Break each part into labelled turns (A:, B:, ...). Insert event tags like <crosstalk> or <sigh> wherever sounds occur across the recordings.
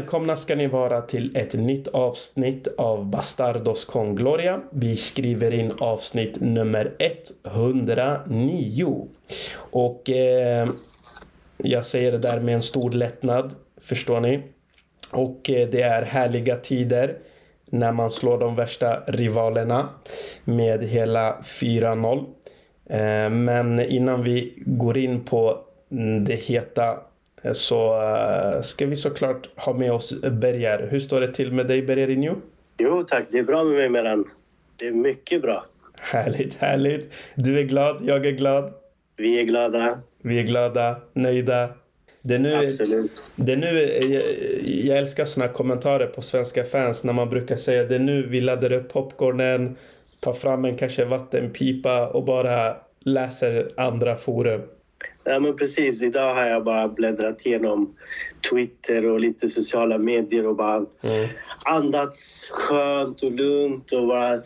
A: Välkomna ska ni vara till ett nytt avsnitt av Bastardos con Gloria. Vi skriver in avsnitt nummer 109. Och eh, jag säger det där med en stor lättnad, förstår ni? Och eh, det är härliga tider när man slår de värsta rivalerna med hela 4-0. Eh, men innan vi går in på det heta så uh, ska vi såklart ha med oss Berger. Hur står det till med dig Bergerinho?
B: Jo tack, det är bra med mig Meran. Det är mycket bra.
A: Härligt, härligt. Du är glad, jag är glad.
B: Vi är glada.
A: Vi är glada, nöjda. Det är nu,
B: Absolut.
A: Det är nu, jag, jag älskar såna kommentarer på svenska fans när man brukar säga det är nu vi laddar upp popcornen, tar fram en kanske vattenpipa och bara läser andra forum.
B: Ja, men precis. Idag har jag bara bläddrat igenom Twitter och lite sociala medier och bara mm. andats skönt och lugnt och bara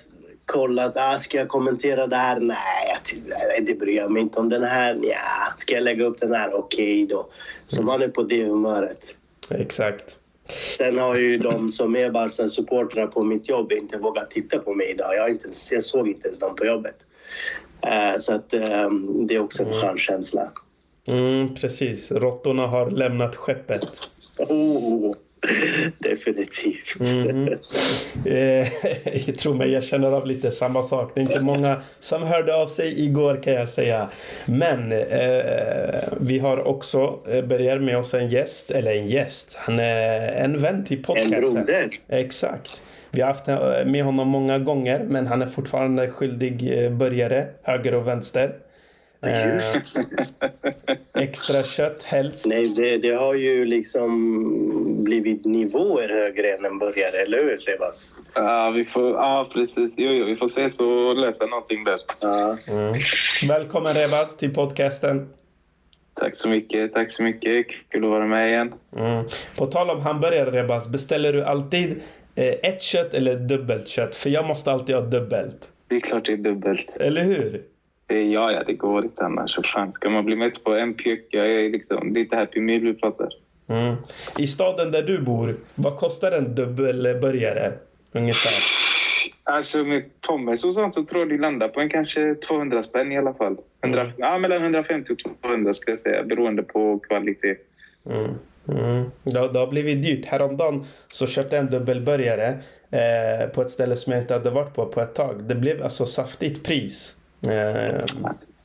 B: kollat. Ah, ska jag kommentera det här? Nej, jag, det bryr jag mig inte om. Den här? Ja. Ska jag lägga upp den här? Okej okay, då. Så man är på det humöret.
A: Exakt.
B: Sen har ju de som är Barca-supportrar på mitt jobb inte vågat titta på mig idag. Jag, inte, jag såg inte ens dem på jobbet. Uh, så att, um, det är också en mm. skön känsla.
A: Mm, precis. Råttorna har lämnat skeppet.
B: Oh, definitivt. Mm.
A: eh, <laughs> tro mig, jag känner av lite samma sak. Det är inte många som hörde av sig igår kan jag säga. Men eh, vi har också eh, Berger med oss en gäst, eller en gäst. Han är en vän till podcasten.
B: En broder.
A: Exakt. Vi har haft eh, med honom många gånger men han är fortfarande skyldig eh, börjare, höger och vänster. Eh, extra kött helst?
B: Nej, det, det, har ju liksom blivit nivåer högre än en burgare, eller hur Rebas?
C: Ja, vi får, ja precis. Jo, jo, vi får se så lösa någonting där.
B: Ja.
A: Mm. Välkommen Rebas till podcasten.
C: Tack så mycket. Tack så mycket. Kul att vara med igen.
A: Mm. På tal om hamburgare Rebas, beställer du alltid eh, ett kött eller dubbelt kött? För jag måste alltid ha dubbelt.
C: Det är klart det är dubbelt.
A: Eller hur?
C: Det, ja, ja, det går inte annars. Fan, ska man bli mätt på en pjuck? Jag är liksom, det är inte Happy Meal vi pratar.
A: Mm. I staden där du bor, vad kostar en dubbelburgare ungefär?
C: Alltså med pommes och sånt så tror jag det landar på en kanske 200 spänn i alla fall. 100, mm. Ja, mellan 150 och 200 ska jag säga, beroende på kvalitet.
A: Mm. Mm. Det, det har blivit dyrt. Häromdagen så köpte jag en dubbelburgare eh, på ett ställe som jag inte hade varit på på ett tag. Det blev alltså saftigt pris. Eh,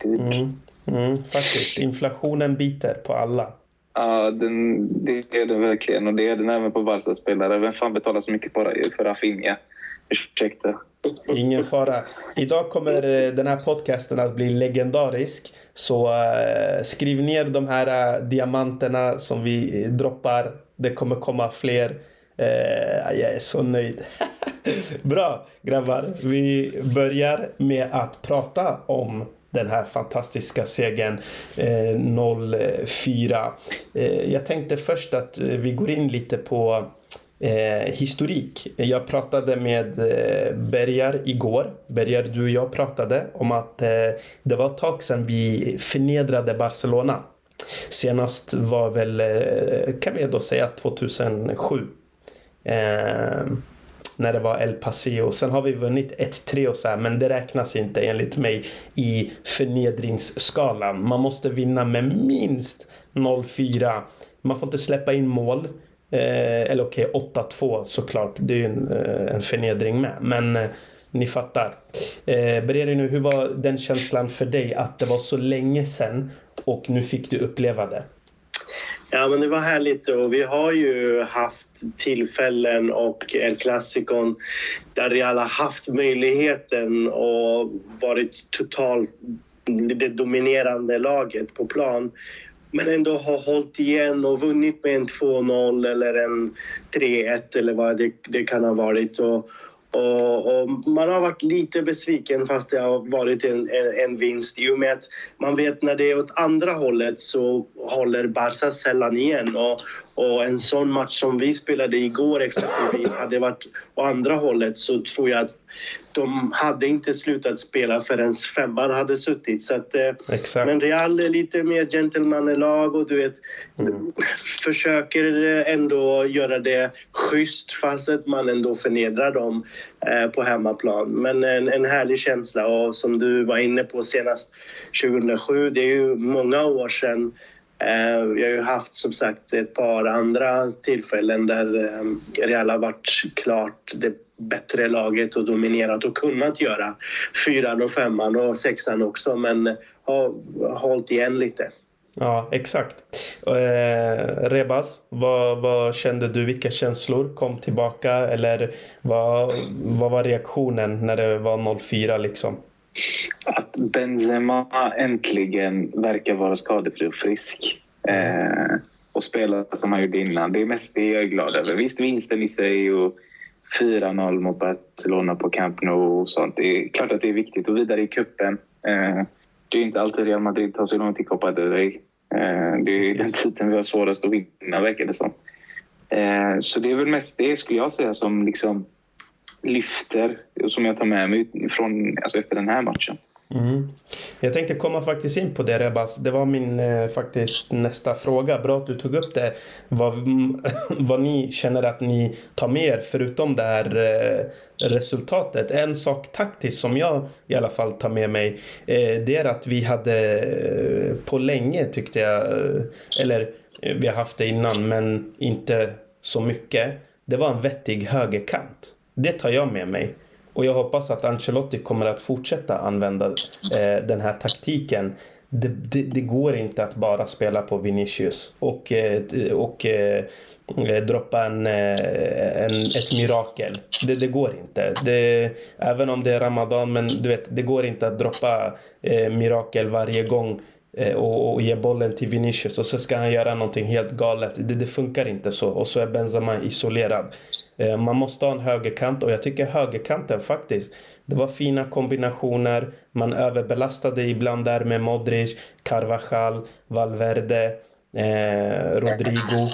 A: mm, mm, faktiskt. Inflationen biter på alla.
C: Ja, den, det är det verkligen. Och det är den även på Barca-spelare. Vem fan betalar så mycket för Rafinha? Ursäkta.
A: Ingen fara. Idag kommer eh, den här podcasten att bli legendarisk. Så uh, skriv ner de här diamanterna som vi droppar. Det kommer komma fler. Eh, jag är så nöjd. <laughs> Bra grabbar. Vi börjar med att prata om den här fantastiska segern eh, 04. Eh, jag tänkte först att eh, vi går in lite på eh, historik. Jag pratade med eh, Bergar igår. Bergar, du och jag pratade om att eh, det var ett tag sedan vi förnedrade Barcelona. Senast var väl, eh, kan vi då säga, 2007 Eh, när det var El Paseo. Sen har vi vunnit 1-3 och så här, men det räknas inte enligt mig i förnedringsskalan. Man måste vinna med minst 0-4. Man får inte släppa in mål. Eh, eller okej, okay, 8-2 såklart. Det är ju en, eh, en förnedring med. Men eh, ni fattar. Eh, Bereri nu, hur var den känslan för dig att det var så länge sen och nu fick du uppleva det?
B: Ja, men det var härligt och vi har ju haft tillfällen och El Clasicon där Real har haft möjligheten och varit totalt det dominerande laget på plan men ändå har hållit igen och vunnit med en 2-0 eller en 3-1 eller vad det, det kan ha varit. Och, och, och, man har varit lite besviken fast det har varit en, en, en, vinst. I och med att man vet när det är åt andra hållet så håller Barca sällan igen. Och, Och en sån match som vi spelade igår exempelvis hade varit åt andra hållet så tror jag att de hade inte slutat spela förrän femman hade suttit. Så att,
A: Exakt.
B: Men Real är lite mer gentlemannalag och du vet, mm. försöker ändå göra det schysst fast att man ändå förnedrar dem eh, på hemmaplan. Men en, en härlig känsla och som du var inne på senast 2007, det är ju många år sedan Eh, vi har ju haft som sagt ett par andra tillfällen där eh, Real har varit klart det bättre laget och dominerat och kunnat göra fyran och femman och sexan också men har hållit igen lite.
A: Ja, exakt. Eh, Rebas, vad, vad, kände du? Vilka känslor kom tillbaka? Eller vad, vad var reaktionen när det var 04 liksom?
C: Att Benzema äntligen verkar vara skadefri och frisk. Eh, och spela som han gjorde innan. Det är mest det jag är glad över. Visst, vinsten i sig och 4-0 mot Barcelona på Camp Nou och sånt. Det är klart att det är viktigt. Och vidare i kuppen. Eh, det är inte alltid Real Madrid tar sig långt till Copa del Rey. Eh, det är Precis. den tiden vi har svårast att vinna, verkar det som. Eh, så det är väl mest det, skulle jag säga, som liksom lyfter som jag tar med mig från, alltså efter den här matchen.
A: Mm. Jag tänkte komma faktiskt in på det Rebas. Det var min eh, faktiskt nästa fråga. Bra att du tog upp det. Vad, <laughs> vad ni känner att ni tar med er förutom det här eh, resultatet. En sak taktiskt som jag i alla fall tar med mig. Eh, det är att vi hade eh, på länge tyckte jag. Eh, eller eh, vi har haft det innan men inte så mycket. Det var en vettig högerkant. Det tar jag med mig. Och jag hoppas att Ancelotti kommer att fortsätta använda eh, den här taktiken. Det, det, det, går inte att bara spela på Vinicius och, eh, och eh, eh droppa en, eh, en, ett mirakel. Det, det går inte. Det, även om det är Ramadan, men du vet, det går inte att droppa eh, mirakel varje gång eh, och, och, ge bollen till Vinicius och så ska han göra någonting helt galet. Det, det funkar inte så. Och så är Benzema isolerad. Eh, man måste ha en högerkant och jag tycker högerkanten faktiskt, det var fina kombinationer. Man överbelastade ibland där med Modric, Carvajal, Valverde, eh, Rodrigo.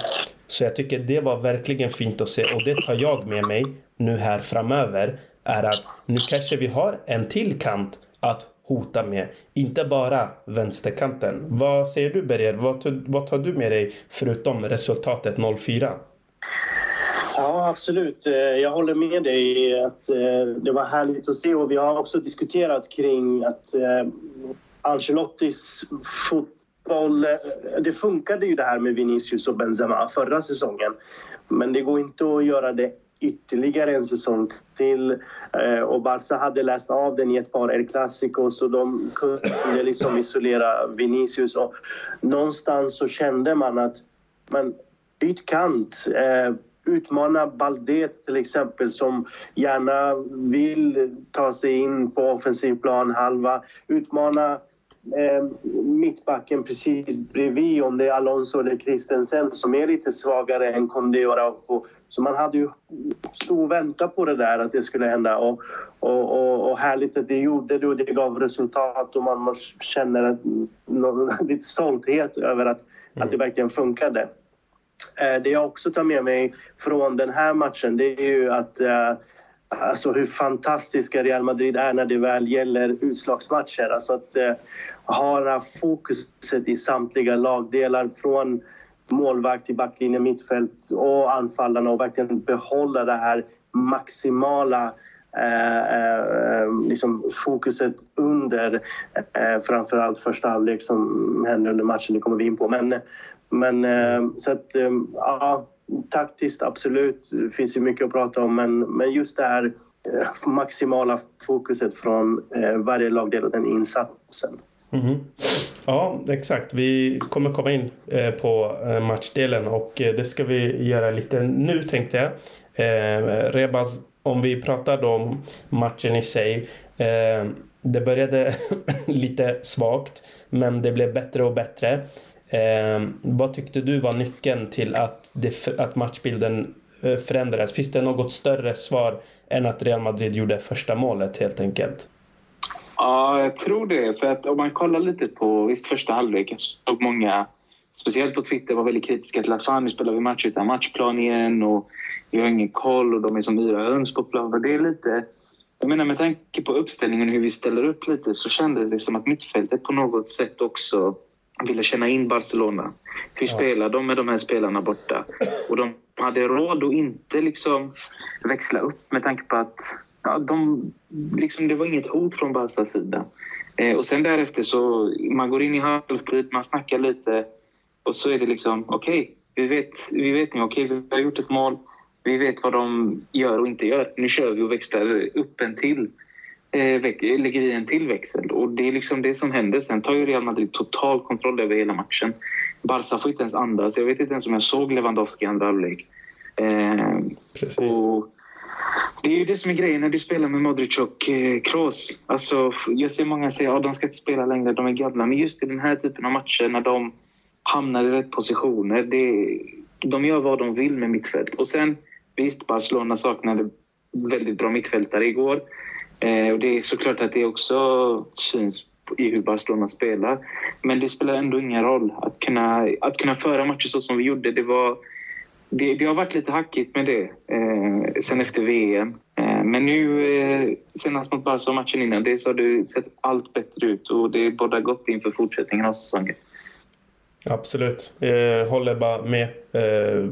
A: Så jag tycker det var verkligen fint att se och det tar jag med mig nu här framöver. Är att nu kanske vi har en till kant att hota med. Inte bara vänsterkanten. Vad säger du Berger? Vad, vad tar du med dig förutom resultatet 0-4?
B: Ja, absolut. Eh, jag håller med dig att eh, det var härligt att se och vi har också diskuterat kring att eh, Ancelottis fotboll... Det funkade ju det här med Vinicius och Benzema förra säsongen. Men det går inte att göra det ytterligare en säsong till. Och Barca hade läst av den i ett par El Clasico så de kunde liksom isolera Vinicius. Och någonstans så kände man att men byt kant utmana Balde till exempel som gärna vill ta sig in på offensiv plan halva. Utmana eh, mittbacken precis bredvid om det är Alonso eller Christensen som är lite svagare än Condé och Rauco. Så man hade ju stått och väntat på det där att det skulle hända och, och, och, och härligt att det gjorde det och det gav resultat och man känner att, <laughs> lite stolthet över att, mm. att det verkligen funkade. Eh, det jag också tar med mig från den här matchen det är ju att eh, Alltså hur fantastiska Real Madrid är när det väl gäller utslagsmatcher. Alltså att eh, ha fokuset i samtliga lagdelar från målvakt till backlinje, mittfält och anfallarna och verkligen behålla det här maximala eh, eh, liksom fokuset under eh, framförallt första halvlek som händer under matchen, det kommer vi in på. Men, men eh, så att, eh, ja, taktiskt absolut, det finns ju mycket att prata om, men, men just det här eh, maximala fokuset från varje lagdel och den insatsen.
A: Mm. Ja, exakt. Vi kommer komma in på matchdelen och det ska vi göra lite nu tänkte jag. Rebas, om vi pratar om matchen i sig. Det började <laughs> lite svagt men det blev bättre och bättre. Eh, vad tyckte du var nyckeln till att, det, att matchbilden eh, förändrades? Finns det något större svar än att Real Madrid gjorde första målet helt enkelt?
C: Ja, jag tror det. För att om man kollar lite på visst, första halvleken så såg många speciellt på Twitter var väldigt kritiska till att fan nu spelar vi match utan matchplan igen och vi har ingen koll och de är som yra höns på plan. Det är lite, jag menar med tanke på uppställningen och hur vi ställer upp lite så kändes det som att mittfältet på något sätt också ville känna in Barcelona. Hur ja. spelar de med de här spelarna borta? Och de hade råd att inte liksom växla upp med tanke på att ja, de, liksom, det var inget hot från Barcas sida. Eh, och sen därefter så man går in i halvtid, man snackar lite och så är det liksom okej, okay, vi vet, vi vet nu, okej, okay, vi har gjort ett mål. Vi vet vad de gör och inte gör. Nu kör vi och växlar upp en till. Eh, lägger i en till växel. Och det är liksom det som händer. Sen tar ju Real Madrid total kontroll över hela matchen. Barca får inte ens andas. Jag vet inte ens om jag såg Lewandowski i andra halvlek. Eh.
A: Och
C: det är ju det som är grejen när du spelar med Modric och eh, Kroos. Alltså, jag ser många säga att oh, de ska inte spela längre, de är gamla. Men just i den här typen av matcher när de hamnar i rätt positioner. Det, de gör vad de vill med mittfält. Och sen visst, Barcelona saknade väldigt bra mittfältare igår. Eh, och det är såklart att det också syns i hur Barcelona spelar. Men det spelar ändå ingen roll. Att kunna, att kunna föra matcher så som vi gjorde, det var... Det, det har varit lite hackigt med det eh, sen efter VM. Eh, men nu, eh, senast mot Barca matchen innan, det så har det sett allt bättre ut och det båda gott inför fortsättningen av säsongen.
A: Absolut. Eh, håller bara med. Eh,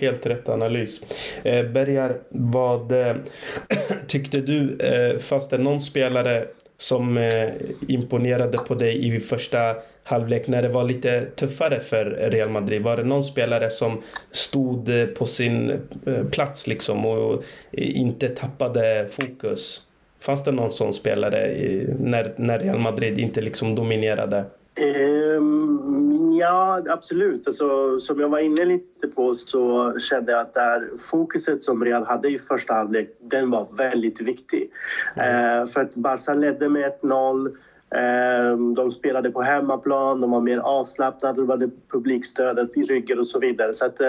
A: helt rätt analys. Eh, Bergar, vad eh, <clears throat> tyckte du, eh, fanns det någon spelare som eh, imponerade på dig i första halvlek när det var lite tuffare för Real Madrid? Var det någon spelare som stod eh, på sin eh, plats liksom och eh, inte tappade fokus? Fanns det någon sån spelare när, när Real Madrid inte liksom dominerade?
B: Um, ja, absolut. Alltså, som jag var inne lite på så kände jag att där fokuset som Real hade i första halvlek, den var väldigt viktig. Mm. Uh, för att Barca ledde med 1-0. Uh, ehm, de spelade på hemmaplan, de var mer avslappnade, de hade publikstödet i ryggen och så vidare. Så att,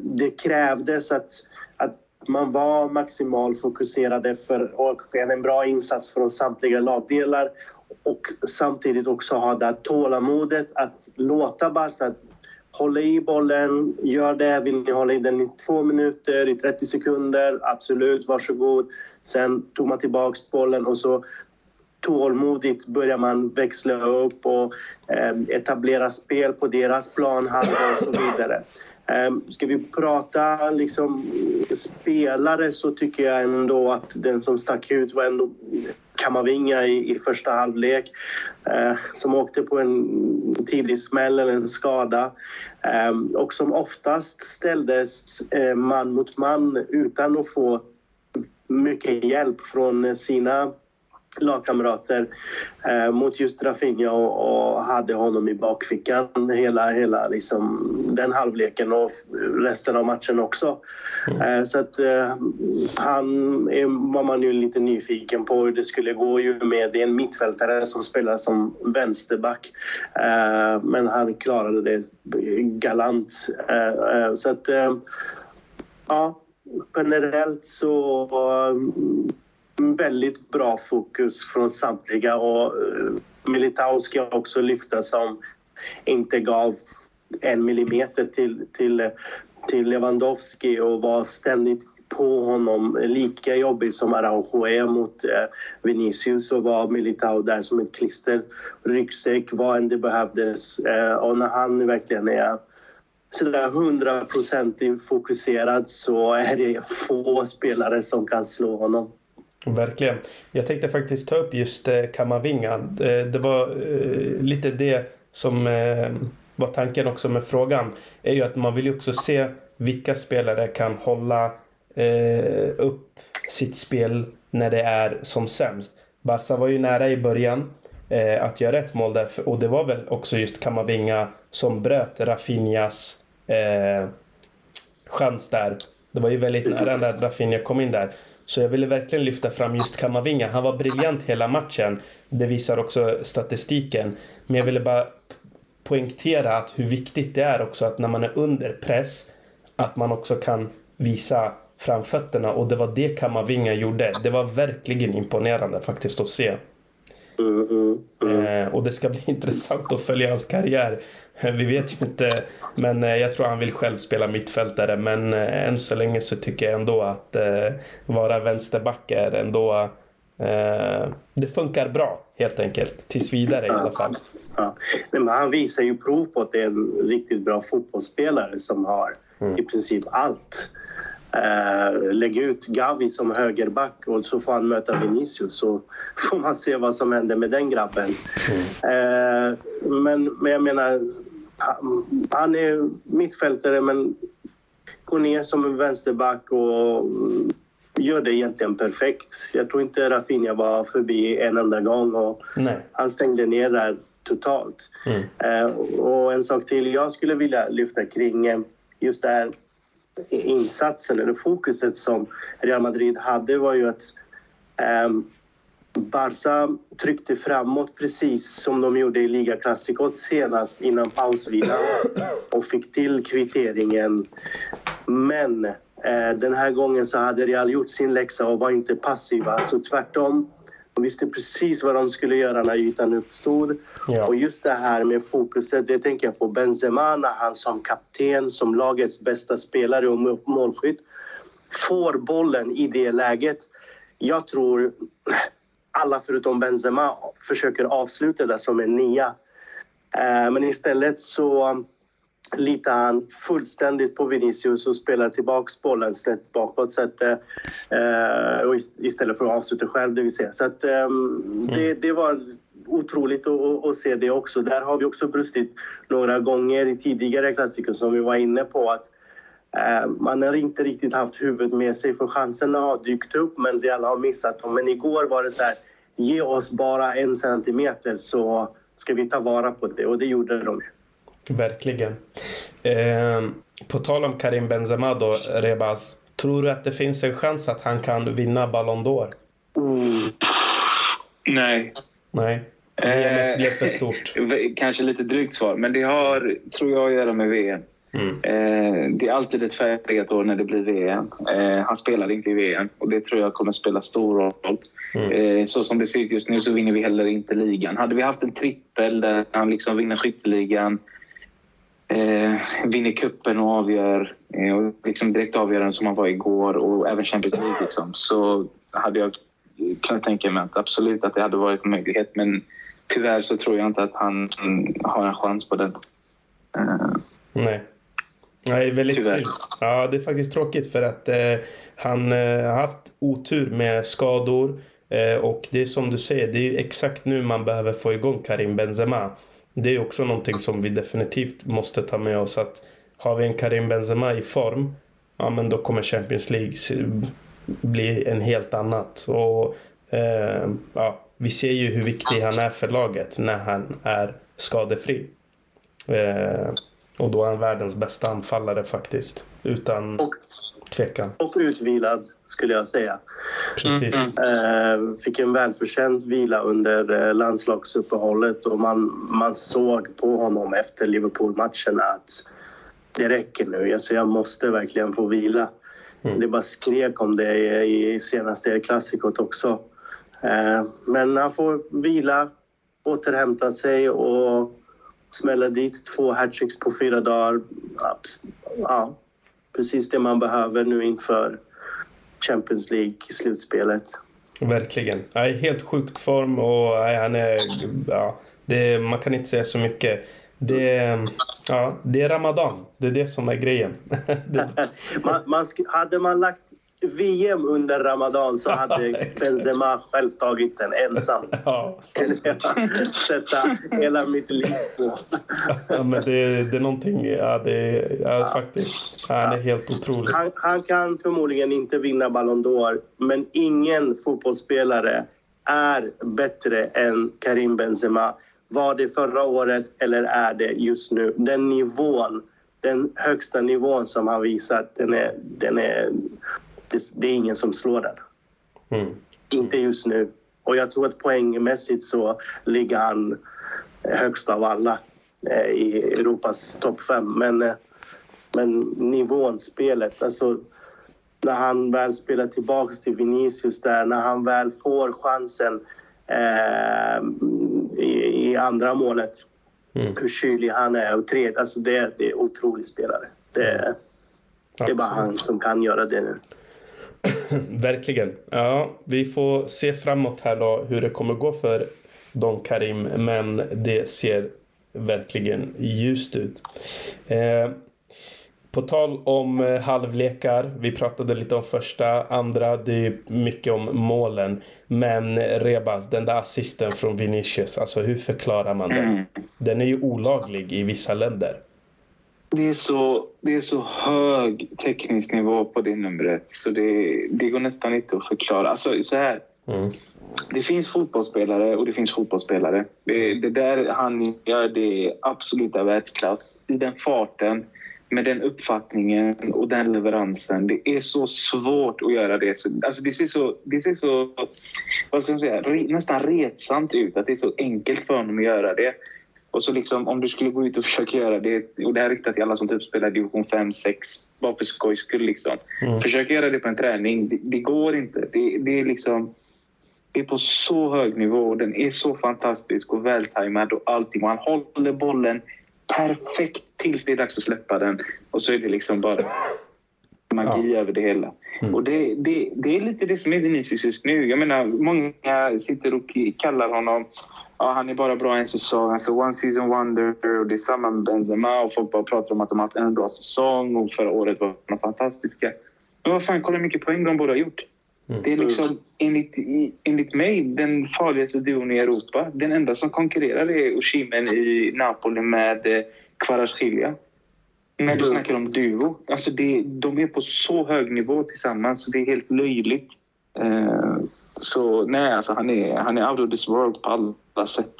B: det krävdes att, att man var maximalt fokuserade för och en bra insats från samtliga lagdelar och samtidigt också ha det tålamodet att låta Barca hålla i bollen, gör det. Vill ni hålla i den i två minuter, i 30 sekunder, absolut, varsågod. Sen tog man tillbaka bollen och så tålmodigt börjar man växla upp och eh, etablera spel på deras planhalva och så vidare. Ehm, ska vi prata liksom spelare så tycker jag ändå att den som stack ut var ändå Kamavinga i, i första halvlek eh, som åkte på en tidig smäll eller en skada. Eh, och som oftast ställdes eh, man mot man utan att få mycket hjälp från sina lagkamrater eh, mot just Rafinha och, och, hade honom i bakfickan hela, hela liksom, den halvleken och resten av matchen också. Mm. Eh, så att eh, han är, var man ju lite nyfiken på hur det skulle gå ju med det är en mittfältare som spelar som vänsterback. Eh, men han klarade det galant. Eh, eh, så att ja, generellt så väldigt bra fokus från samtliga och eh, Militao ska också lyfta som inte gav en millimeter till, till, till Lewandowski och var ständigt på honom. Lika jobbig som Araujo är mot eh, Vinicius så var Militao där som ett klister. Ryggsäck, vad än det behövdes. Eh, och när han verkligen är sådär hundraprocentigt fokuserad så är det få spelare som kan slå honom.
A: Verkligen. Jag tänkte faktiskt ta upp just eh, Kamavinga. Det, det var eh, lite det som eh, var tanken också med frågan. är ju att man vill ju också se vilka spelare kan hålla eh, upp sitt spel när det är som sämst. Barca var ju nära i början eh, att göra ett mål där och det var väl också just Kamavinga som bröt Rafinhas eh, chans där. Det var ju väldigt nära när Rafinha kom in där. Så jag ville verkligen lyfta fram just Kamavinga. Han var briljant hela matchen. Det visar också statistiken. Men jag ville bara poängtera att hur viktigt det är också att när man är under press att man också kan visa framfötterna och det var det Kamavinga gjorde. Det var verkligen imponerande faktiskt att se.
B: Mm, mm, mm.
A: Eh, och det ska bli <laughs> intressant att följa hans karriär. Vi vet ju inte, men eh, jag tror han vill själv spela mittfältare. Men eh, än så länge så tycker jag ändå att eh, vara vänsterback är ändå... Eh, det funkar bra helt enkelt. Tills vidare i alla fall.
B: Ja. Men han visar ju prov på att det är en riktigt bra fotbollsspelare som har i princip allt. Uh, lägg ut Gavi som högerback och så får han möta Vinicius så får man se vad som händer med den grabben. Uh, men, men jag menar, han, är mittfältare men går ner som en vänsterback och gör det egentligen perfekt. Jag tror inte Rafinha var förbi en enda gång och
A: Nej.
B: han stängde ner där totalt.
A: Mm.
B: Uh, och en sak till jag skulle vilja lyfta kring just det här insatsen eller fokuset som Real Madrid hade var ju att um, Barca tryckte framåt precis som de gjorde i Liga Klassikot senast innan pausvilan och fick till kvitteringen. Men eh, den här gången så hade Real gjort sin läxa och var inte passiva. Så tvärtom, de visste precis vad de skulle göra när ytan uppstod.
A: Ja.
B: Och just det här med fokuset, det tänker jag på Benzema när han som kapten, som lagets bästa spelare och målskytt får bollen i det läget. Jag tror alla förutom Benzema försöker avsluta det som en nia. Eh, Men istället så litar han fullständigt på Vinicius och spelar tillbaka bollen snett bakåt så att, eh, istället för att avsluta själv, det vill säga. Så att, eh, det, det var otroligt att, att se det också. Där har vi också brustit några gånger i tidigare klassiker som vi var inne på. att eh, man har inte riktigt haft huvudet med sig för chanserna har dykt upp men Real har missat dem. Men igår var det så här, ge oss bara en centimeter så ska vi ta vara på det och det gjorde de.
A: Verkligen. Eh, på tal om Karim Benzema då, Rebaz. Tror du att det finns en chans att han kan vinna Ballon d'Or?
B: Mm.
C: Nej.
A: Nej. VMet blev för stort. <laughs>
C: Eh, Kanske lite drygt svar, men det har, tror jag, att göra med VM.
A: Mm.
C: Eh, det är alltid ett färgat år när det blir VM. Eh, han spelade inte i VM och det tror jag kommer spela stor roll.
A: Mm.
C: Så som det ser ut just nu så vinner vi heller inte ligan. Hade vi haft en trippel där han liksom vinner skytteligan, eh, vinner kuppen och avgör eh, och liksom direkt avgörande som han var igår och även Champions League liksom, så hade jag kunnat tänka mig att absolut att det hade varit en möjlighet. Men tyvärr så tror jag inte att han har en chans på den. Eh,
A: Nej. Nej, väldigt
C: Tyvärr.
A: synd. Ja, det är faktiskt tråkigt för att eh, han eh, har haft otur med skador. Eh, och det är som du säger, det är exakt nu man behöver få igång Karim Benzema. Det är också någonting som vi definitivt måste ta med oss. att Har vi en Karim Benzema i form, ja men då kommer Champions League bli en helt annat. Och eh, ja, vi ser ju hur viktig han är för laget när han är skadefri. Eh, och då är han världens bästa anfallare faktiskt. Utan
B: Och,
A: tvekan.
B: och utvilad skulle jag säga.
A: Precis.
B: Eh, fick en välförtjänt vila under eh, landslagsuppehållet och man, man såg på honom efter Liverpool-matchen att det räcker nu. Alltså jag måste verkligen få vila.
A: Mm.
B: Det bara skrek om det i, i senaste klassikot också. Eh, men han får vila, återhämta sig och smälla dit två hattricks på fyra dagar. Ja, precis det man behöver nu inför Champions League-slutspelet.
A: Verkligen. Ja, i helt sjukt form och han är... Ja, det, man kan inte säga så mycket. Det, ja, det är Ramadan. Det är det som är grejen. <laughs> det, <laughs>
B: Man, man hade man lagt VM under Ramadan så <laughs> hade. Benzema själv tagit den ensam. <laughs>
A: ja,
B: sätta hela mitt liv på. <laughs>
A: ja, men det, det är någonting... Ja, det är ja, faktiskt. Han är helt otrolig.
B: Han, han kan förmodligen inte vinna Ballon d'Or men ingen fotbollsspelare är bättre än Karim Benzema. Var det förra året eller är det just nu? Den nivån, den högsta nivån som han visat, den är, den är, det, det är ingen som slår den.
A: Mm.
B: Inte just nu. Och jag tror att poängmässigt så ligger han högst av alla eh, i Europas topp fem. Men, eh, men nivån, spelet, alltså när han väl spelar tillbaks till Vinicius där, när han väl får chansen eh, i, i, andra målet. Mm. Hur kylig han är. Och tre, alltså det, det är otrolig spelare. Det, det är bara han som kan göra det nu. <laughs>
A: Verkligen. Ja, vi får se framåt här då hur det kommer gå för Don Karim. Men det ser verkligen ljust ut. Eh, på tal om eh, halvlekar, vi pratade lite om första, andra, det är mycket om målen. Men Rebas, den där assisten från Vinicius, alltså hur förklarar man den? Mm. Den är ju olaglig i vissa länder.
C: Det är så, det är så hög teknisk nivå på det numret så det, det går nästan inte att förklara. Alltså så här. Mm. Det finns fotbollsspelare och det finns fotbollsspelare. Det, det där han gör, det är absoluta världsklass. I den farten, med den uppfattningen och den leveransen. Det är så svårt att göra det. Alltså det ser så, det ser så vad ska man säga, nästan retsamt ut att det är så enkelt för honom att göra det. Och så liksom, om du skulle gå ut och <laughs> försöka göra det, och det här är riktat till alla som typ spelar division 5, 6, bara för skojs skull. Liksom. Mm. Försök göra det på en träning. Det, det går inte. Det, det, är liksom... Det är på så hög nivå. Den är så fantastisk och vältajmad och allting. Man håller bollen perfekt tills det är dags att släppa den. Och så är det liksom bara magi ja. över det hela. Mm. Och det, det, det är lite det som är Vinicius just nu. Jag menar, många sitter och kallar honom ja, han är bara bra en säsong. Alltså one season wonder. Och det är samma med Benzema. Och folk bara pratar om att de har haft en bra säsong och förra året var de fantastiska. Men vad fan, kolla hur mycket poäng de båda har gjort. Mm. Det är liksom enligt, enligt mig den farligaste duon i Europa. Den enda som konkurrerar är Oshimen i Napoli med eh, Kvaratskhelia. När du mm. snackar om duo. Alltså det, de är på så hög nivå tillsammans så det är helt löjligt. Uh, så nej, alltså han är, han är out of this world på alla sätt.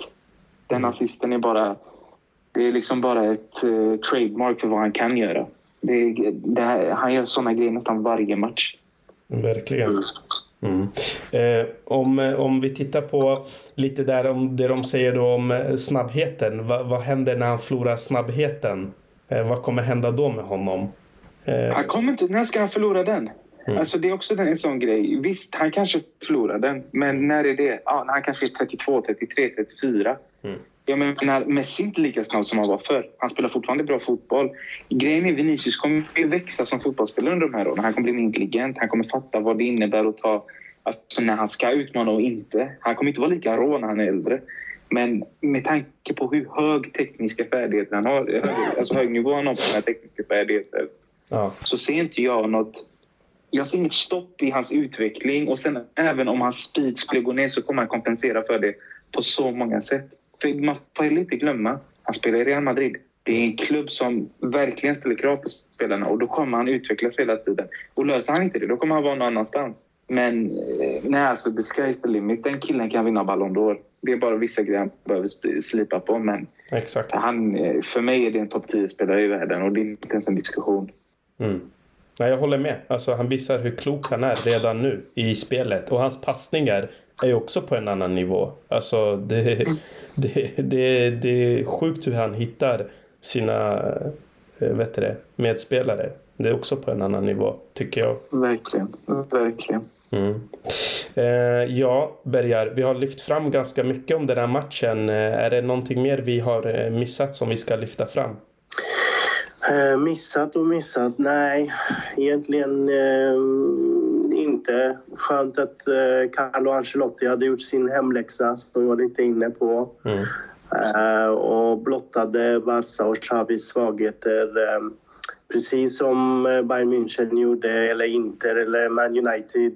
C: Den mm. assisten är bara... Det är liksom bara ett uh, trademark för vad han kan göra. Det, det här, han gör såna grejer nästan varje match.
A: Verkligen. Mm. Eh, om, om vi tittar på lite där om det de säger då om eh, snabbheten. Va, vad händer när han förlorar snabbheten? Eh, vad kommer hända då med honom?
C: Eh... Han kommer inte, när ska han förlora den? Mm. Alltså det är också en sån grej. Visst, han kanske förlorar den. Men när är det? Ja, han kanske är 32, 33, 34. Mm. Jag menar, Messi är inte lika snabb som han var förr. Han spelar fortfarande bra fotboll. Grejen är Vinicius kommer ju växa som fotbollsspelare under de här åren. Han kommer bli mer intelligent. Han kommer fatta vad det innebär att ta... Alltså när han ska utmana och inte. Han kommer inte vara lika rå när han är äldre. Men med tanke på hur hög tekniska färdigheter han har, alltså hög nivå han har på sina tekniska färdigheter, ja. så ser inte jag något jag ser inget stopp i hans utveckling och sen även om hans speed skulle gå ner så kommer han kompensera för det på så många sätt. För man får inte glömma, han spelar i Real Madrid. Det är en klubb som verkligen ställer krav på spelarna och då kommer han utvecklas hela tiden. Och löser han inte det, då kommer han vara någon annanstans. Men eh, nej, alltså the sky's the limit. Den killen kan vinna Ballon d'Or. Det är bara vissa grejer han behöver slipa på. Men
A: Exakt.
C: Han, eh, för mig är det en topp 10-spelare i världen och det är inte ens en diskussion.
A: Mm. Nej, jag håller med. Alltså, han visar hur klok han är redan nu i spelet. Och hans passningar är också på en annan nivå. Alltså, det, det, det, det är sjukt hur han hittar sina eh, vet det, medspelare. Det är också på en annan nivå, tycker jag.
C: Verkligen. Verkligen.
A: Mm. Eh, ja, Bergar, vi har lyft fram ganska mycket om den här matchen. Eh, är det någonting mer vi har eh, missat som vi ska lyfta fram?
B: Eh, missat och missat? Nej, egentligen eh, inte. Skönt att eh, Carlo Ancelotti hade gjort sin hemläxa som vi var lite inne på. Mm. Eh, och blottade Barca och Xavis svagheter. Eh, precis som eh, Bayern München gjorde, eller Inter eller Man United.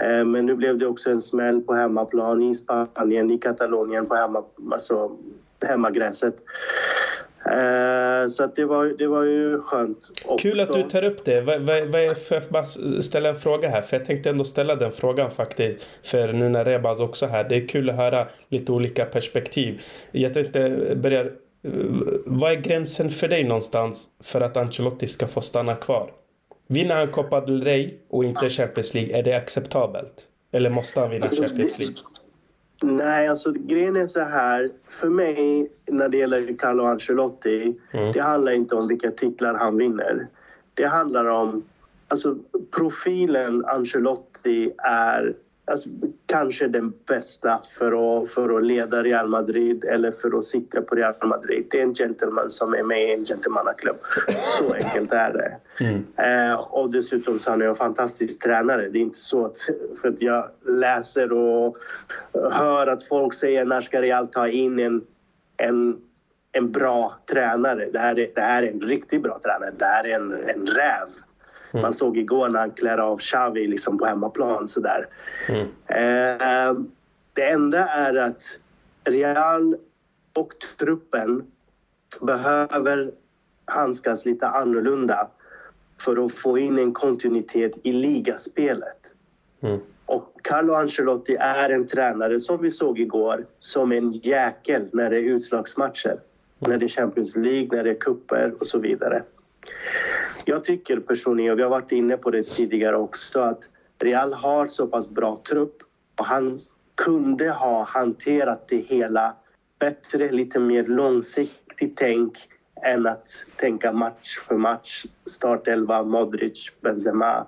B: Eh, men nu blev det också en smäll på hemmaplan i Spanien, i Katalonien på hemma, alltså, hemmagräset. Eh, så att det, var, det var ju skönt.
A: Också. Kul att du tar upp det. Vad, vad, vad får jag bara ställa en fråga här? För jag tänkte ändå ställa den frågan faktiskt. För nu när Rebaz också här. Det är kul att höra lite olika perspektiv. Jag tänkte börja. Eh, vad är gränsen för dig någonstans för att Ancelotti ska få stanna kvar? Vinner han Copa del Rey och inte Champions League, är det acceptabelt? Eller måste han vinna alltså, Champions League?
B: Nej, alltså grejen är så här. För mig, när det gäller Carlo Ancelotti, mm. det handlar inte om vilka titlar han vinner. Det handlar om... Alltså, profilen Ancelotti är alltså, kanske den bästa för att, för att leda Real Madrid eller för att sitta på Real Madrid. Det är en gentleman som är med i en gentlemannaklubb. Så enkelt är det. Mm. Eh, och dessutom så är han en fantastisk tränare. Det är inte så att, för att jag läser och hör att folk säger när ska Real ta in en, en, en bra tränare. Det här, är, det här är en riktigt bra tränare. Det här är en, en räv. Mm. Man såg igår när han klär av Xavi liksom på hemmaplan. Sådär. Mm. Eh, det enda är att Real och truppen behöver handskas lite annorlunda för att få in en kontinuitet i ligaspelet. Mm. Och Carlo Ancelotti är en tränare, som vi såg igår, som en jäkel när det är utslagsmatcher. När det är Champions League, när det är kupper och så vidare. Jag tycker personligen, och vi har varit inne på det tidigare också, att Real har så pass bra trupp och han kunde ha hanterat det hela bättre, lite mer långsiktigt tänk än att tänka match för match. Startelva, Modric, Benzema,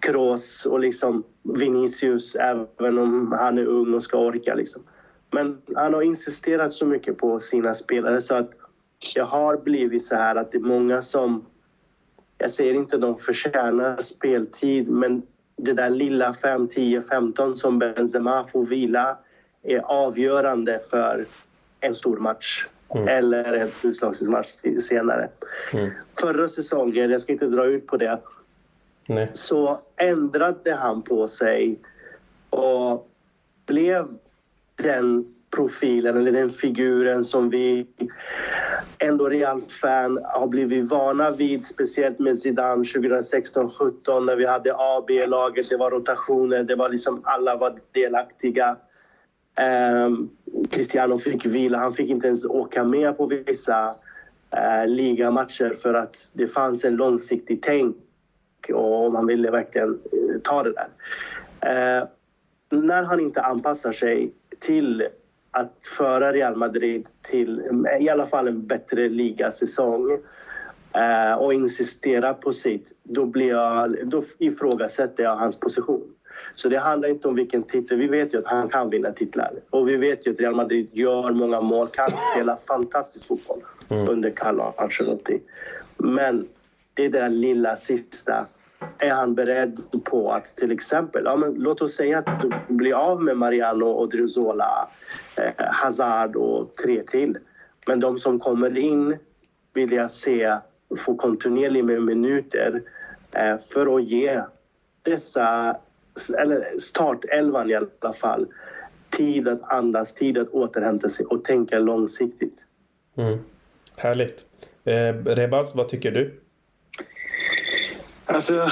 B: Kroos och liksom Vinicius, även om han är ung och ska orka. Liksom. Men han har insisterat så mycket på sina spelare så att har blivit så här att det är många som jag säger inte att de förtjänar speltid, men det där lilla 5, 10, 15 som Benzema får vila är avgörande för en stor match. Mm. Eller en utslagsmatch senare. Mm. Förra säsongen, jag ska inte dra ut på det, Nej. så ändrade han på sig och blev den profilen eller den figuren som vi ändå Real-fan har blivit vana vid, speciellt med Zidane 2016-17 när vi hade A B-laget, det var rotationer, det var liksom alla var delaktiga. Um, Cristiano fick vila, han fick inte ens åka med på vissa uh, ligamatcher för att det fanns en långsiktig tänk och man ville verkligen uh, ta det där. Uh, när han inte anpassar sig till att föra Real Madrid till i alla fall en bättre ligasäsong eh, och insistera på sitt, då, blir jag, då ifrågasätter jag hans position. Så det handlar inte om vilken titel. Vi vet ju att han kan vinna titlar. Och vi vet ju att Real Madrid gör många mål, kan spela fantastisk fotboll mm. under Carlo Ancelotti. Men det är det där lilla sista är han beredd på att till exempel, ja, men låt oss säga att du blir av med Mariano och Druzzola, eh, Hazard och tre till. Men de som kommer in vill jag se få kontinuerligt med minuter eh, för att ge dessa, eller startelvan i alla fall, tid att andas, tid att återhämta sig och tänka långsiktigt.
A: Mm. Härligt. Eh, Rebas, vad tycker du?
C: Alltså,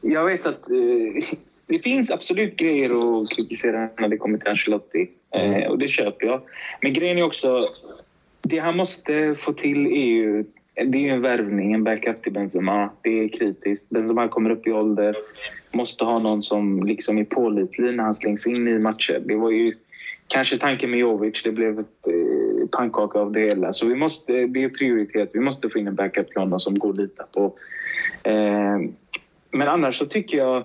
C: jag vet att eh, det finns absolut grejer att kritisera när det kommer till Ancelotti. Eh, och det köper jag. Men grejen är också, det han måste få till är ju det är en värvning, en backup till Benzema. Det är kritiskt. Benzema kommer upp i ålder. Måste ha någon som liksom är pålitlig när han slängs in i matcher. Det var ju kanske tanken med Jovic. Det blev ett eh, pannkaka av det hela. Så vi måste, det är prioritet. Vi måste få in en backup till honom som går att lita på. Eh, men annars så tycker jag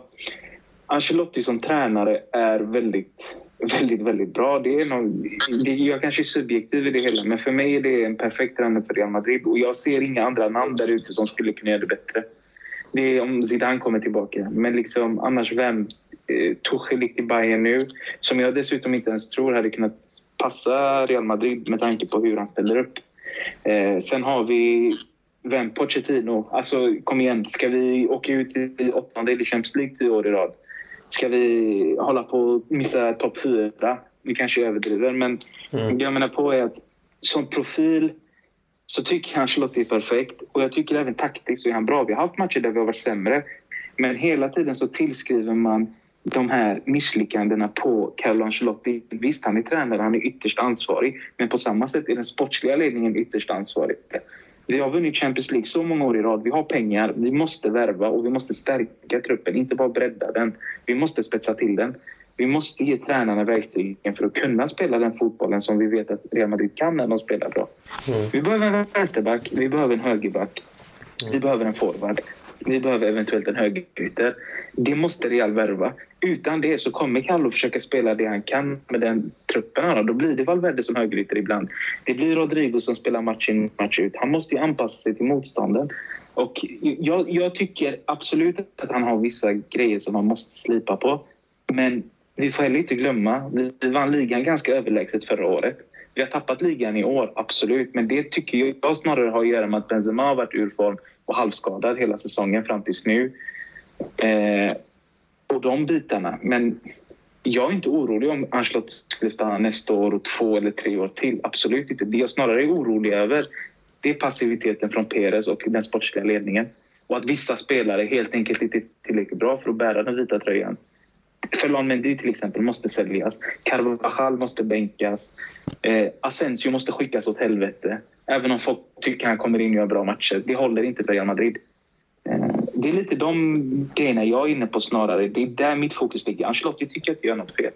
C: Ancelotti som tränare är väldigt, väldigt, väldigt bra. Det är någon, det, jag kanske är subjektiv i det hela, men för mig är det en perfekt tränare för Real Madrid och jag ser inga andra namn där ute som skulle kunna göra det bättre. Det är om Zidane kommer tillbaka, men liksom annars vem? Eh, Tuchel gick till Bayern nu, som jag dessutom inte ens tror hade kunnat passa Real Madrid med tanke på hur han ställer upp. Eh, sen har vi vem? Pochettino. Alltså, kom igen. Ska vi åka ut i åttondel i Champions League tio år i rad? Ska vi hålla på att missa topp fyra? Vi kanske överdriver, men mm. det jag menar på är att som profil så tycker jag Ancelotti är perfekt. Och jag tycker även taktiskt så är han bra. Vi har haft matcher där vi har varit sämre. Men hela tiden så tillskriver man de här misslyckandena på Carlo Ancelotti. Visst, han är tränare, han är ytterst ansvarig. Men på samma sätt är den sportsliga ledningen ytterst ansvarig. Vi har vunnit Champions League så många år i rad. Vi har pengar. Vi måste värva och vi måste stärka truppen, inte bara bredda den. Vi måste spetsa till den. Vi måste ge tränarna verktygen för att kunna spela den fotbollen som vi vet att Real Madrid kan när de spelar bra. Mm. Vi behöver en vänsterback, vi behöver en högerback, mm. vi behöver en forward. Vi behöver eventuellt en högerytter. Det måste Real värva utan det så kommer Carlo försöka spela det han kan med den truppen han har. Då blir det Valverde som högerytter ibland. Det blir Rodrigo som spelar match in match ut. Han måste ju anpassa sig till motstånden. Och jag, jag tycker absolut att han har vissa grejer som man måste slipa på. Men vi får heller inte glömma, vi vann ligan ganska överlägset förra året. Vi har tappat ligan i år, absolut. Men det tycker jag snarare har att göra med att Benzema har varit ur form och halvskadad hela säsongen fram tills nu. Eh, och de bitarna. Men jag är inte orolig om Ancelotti skulle stanna nästa år och två eller tre år till. Absolut inte. Det jag snarare är orolig över det är passiviteten från Perez och den sportsliga ledningen. Och att vissa spelare helt enkelt inte är tillräckligt bra för att bära den vita tröjan. Ferland Mendy till exempel måste säljas. Carvajal måste bänkas. Eh, Asensio måste skickas åt helvete. Även om folk tycker han kommer in och gör bra matcher. Det håller inte för Real Madrid. Det är lite de grejerna jag är inne på snarare. Det är där mitt fokus ligger. Ancelotti tycker att jag gör något fel.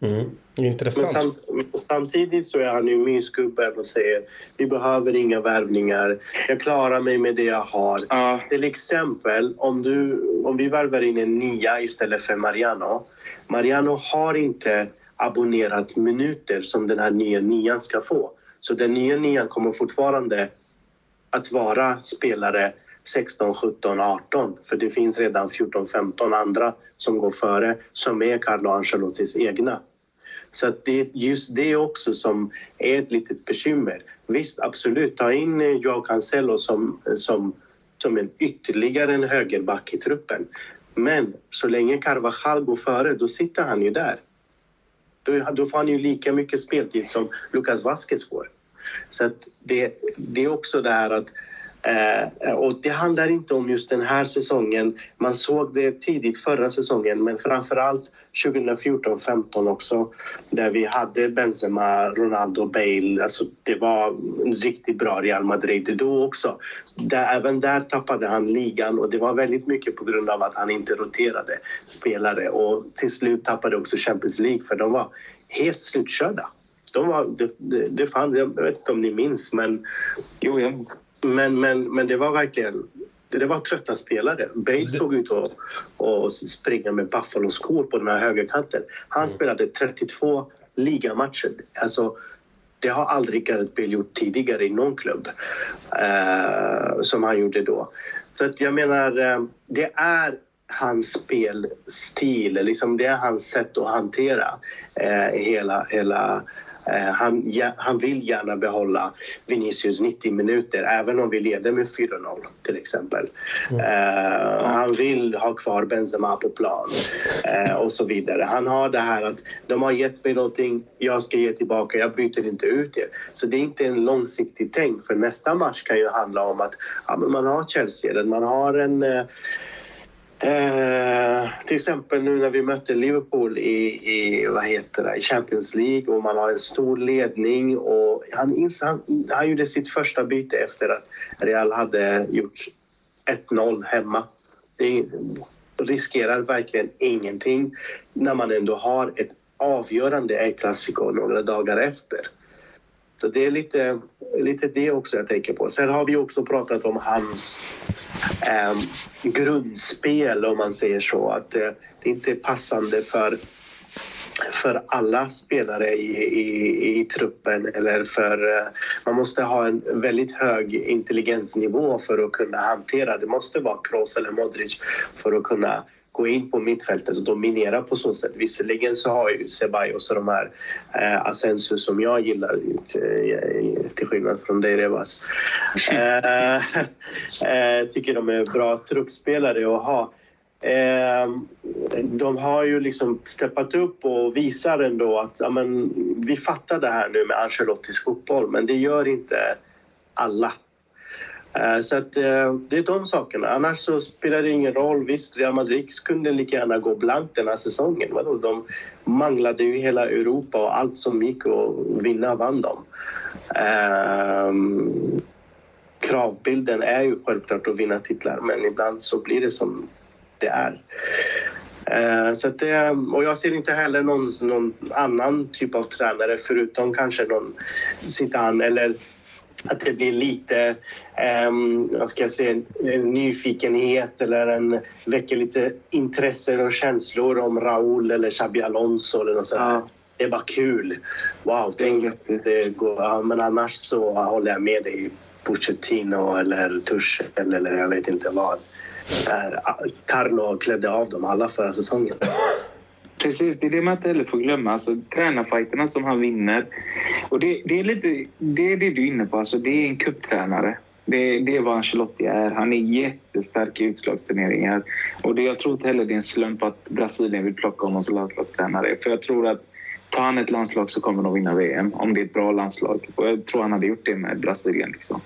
A: Mm. Intressant. Men
B: sam samtidigt så är han ju mysgubben och säger vi behöver inga värvningar. Jag klarar mig med det jag har. Uh. Till exempel om, du, om vi värvar in en nia istället för Mariano. Mariano har inte abonnerat minuter som den här nya nian ska få. Så den nya nian kommer fortfarande att vara spelare 16, 17, 18 för det finns redan 14, 15 andra som går före som är Carlo Ancelottis egna. Så det är just det också som är ett litet bekymmer. Visst, absolut, ta in eh, Joao Cancelo som, som, som en ytterligare en högerback i truppen. Men så länge Carvajal går före, då sitter han ju där. Då, då får han ju lika mycket speltid som Lucas Vasquez får. Så det, det är också det här att Eh, och det handlar inte om just den här säsongen. Man såg det tidigt förra säsongen, men framförallt 2014-15 också där vi hade Benzema, Ronaldo, Bale. Alltså, det var riktigt bra Real Madrid då också. Där, även där tappade han ligan och det var väldigt mycket på grund av att han inte roterade spelare och till slut tappade också Champions League för de var helt slutkörda. De var, det, det, det fann, jag vet inte om ni minns, men...
C: Jo, jag minns.
B: Men, men, men det var verkligen det var trötta spelare. Bale det... såg ut att, att springa med Buffalo-skor på den här högerkanten. Han mm. spelade 32 ligamatcher. Alltså, det har aldrig Gareth Bale gjort tidigare i någon klubb uh, som han gjorde då. Så att jag menar, uh, det är hans spelstil, liksom det är hans sätt att hantera uh, hela, hela Eh, han, ja, han vill gärna behålla Vinicius 90 minuter även om vi leder med 4-0 till exempel. Mm. Uh, han vill ha kvar Benzema på plan uh, och så vidare. Han har det här att de har gett mig någonting, jag ska ge tillbaka, jag byter inte ut er. Så det är inte en långsiktig tänk för nästa match kan ju handla om att ja, man har Chelsea eller man har en uh, Eh, till exempel nu när vi mötte Liverpool i, i, vad heter det, i Champions League och man har en stor ledning och han, han, han gjorde sitt första byte efter att Real hade gjort 1-0 hemma. Det riskerar verkligen ingenting när man ändå har ett avgörande El Clasico några dagar efter. Så det är lite, lite det också jag tänker på. Sen har vi också pratat om hans eh, grundspel om man säger så. Att eh, det inte är passande för, för alla spelare i, i, i truppen. Eller för, eh, man måste ha en väldigt hög intelligensnivå för att kunna hantera. Det måste vara Kroos eller Modric för att kunna gå in på mittfältet och dominera på så sätt. Visserligen så har ju Ceballos och de här eh, Asensio som jag gillar till, till skillnad från dig Rebas. Eh, <laughs> eh, tycker de är bra truppspelare att ha. Eh, de har ju liksom steppat upp och visar ändå att ja, men, vi fattar det här nu med Ancelottis fotboll men det gör inte alla. Eh, så att, eh, det är de sakerna. Annars så spelar det ingen roll. Visst, Real Madrid kunde lika gärna gå blankt den här säsongen. Vadå? De manglade ju hela Europa och allt som gick att vinna vann de. Um, kravbilden är ju självklart att vinna titlar men ibland så blir det som det är. Uh, så att det, och jag ser inte heller någon, någon annan typ av tränare förutom kanske någon Zidane eller att det blir lite um, vad ska jag säga, en nyfikenhet eller en, väcker lite intresse och känslor om Raúl eller Xabi Alonso eller något sånt. Ja. Det är bara kul. Wow, tänk det går. Ja, men annars så håller jag med dig. Pochettino eller Tuchel eller jag vet inte vad. Carlo klädde av dem alla förra säsongen.
C: Precis, det är det man inte heller får glömma. Alltså, tränarfajterna som han vinner. Och det, det, är lite, det är det du är inne på. Alltså, det är en kupptränare. Det, det är vad Ancelotti är. Han är jättestark i utslagsturneringar. Och det, jag tror inte heller det är en slump att Brasilien vill plocka honom som landslagstränare. För jag tror att tar han ett landslag så kommer de vinna VM. Om det är ett bra landslag. Och jag tror han hade gjort det med Brasilien. Liksom.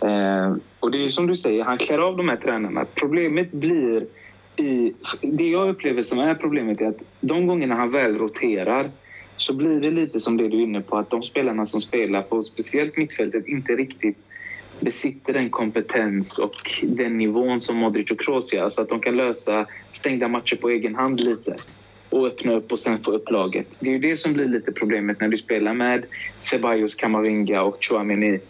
C: Eh, och det är som du säger, han klär av de här tränarna. Problemet blir i, det jag upplever som är problemet är att de gångerna han väl roterar så blir det lite som det du är inne på att de spelarna som spelar på speciellt mittfältet inte riktigt besitter den kompetens och den nivån som Modric och Kroos gör. Så att de kan lösa stängda matcher på egen hand lite och öppna upp och sen få upp laget. Det är ju det som blir lite problemet när du spelar med Ceballos, Camavinga och Chouameni.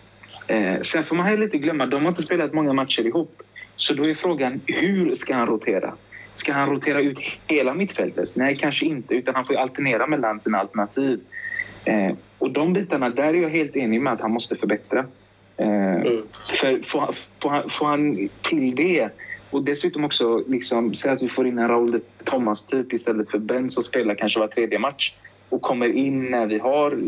C: Eh, sen får man heller inte glömma, de har inte spelat många matcher ihop. Så då är frågan, hur ska han rotera? Ska han rotera ut hela mittfältet? Nej, kanske inte. Utan han får alternera mellan sina alternativ. Eh, och de bitarna, där är jag helt enig med att han måste förbättra. Eh, mm. För får, får, han, får han till det och dessutom också, liksom, säg att vi får in en Raúl Thomas typ istället för Ben som spelar kanske var tredje match och kommer in när vi har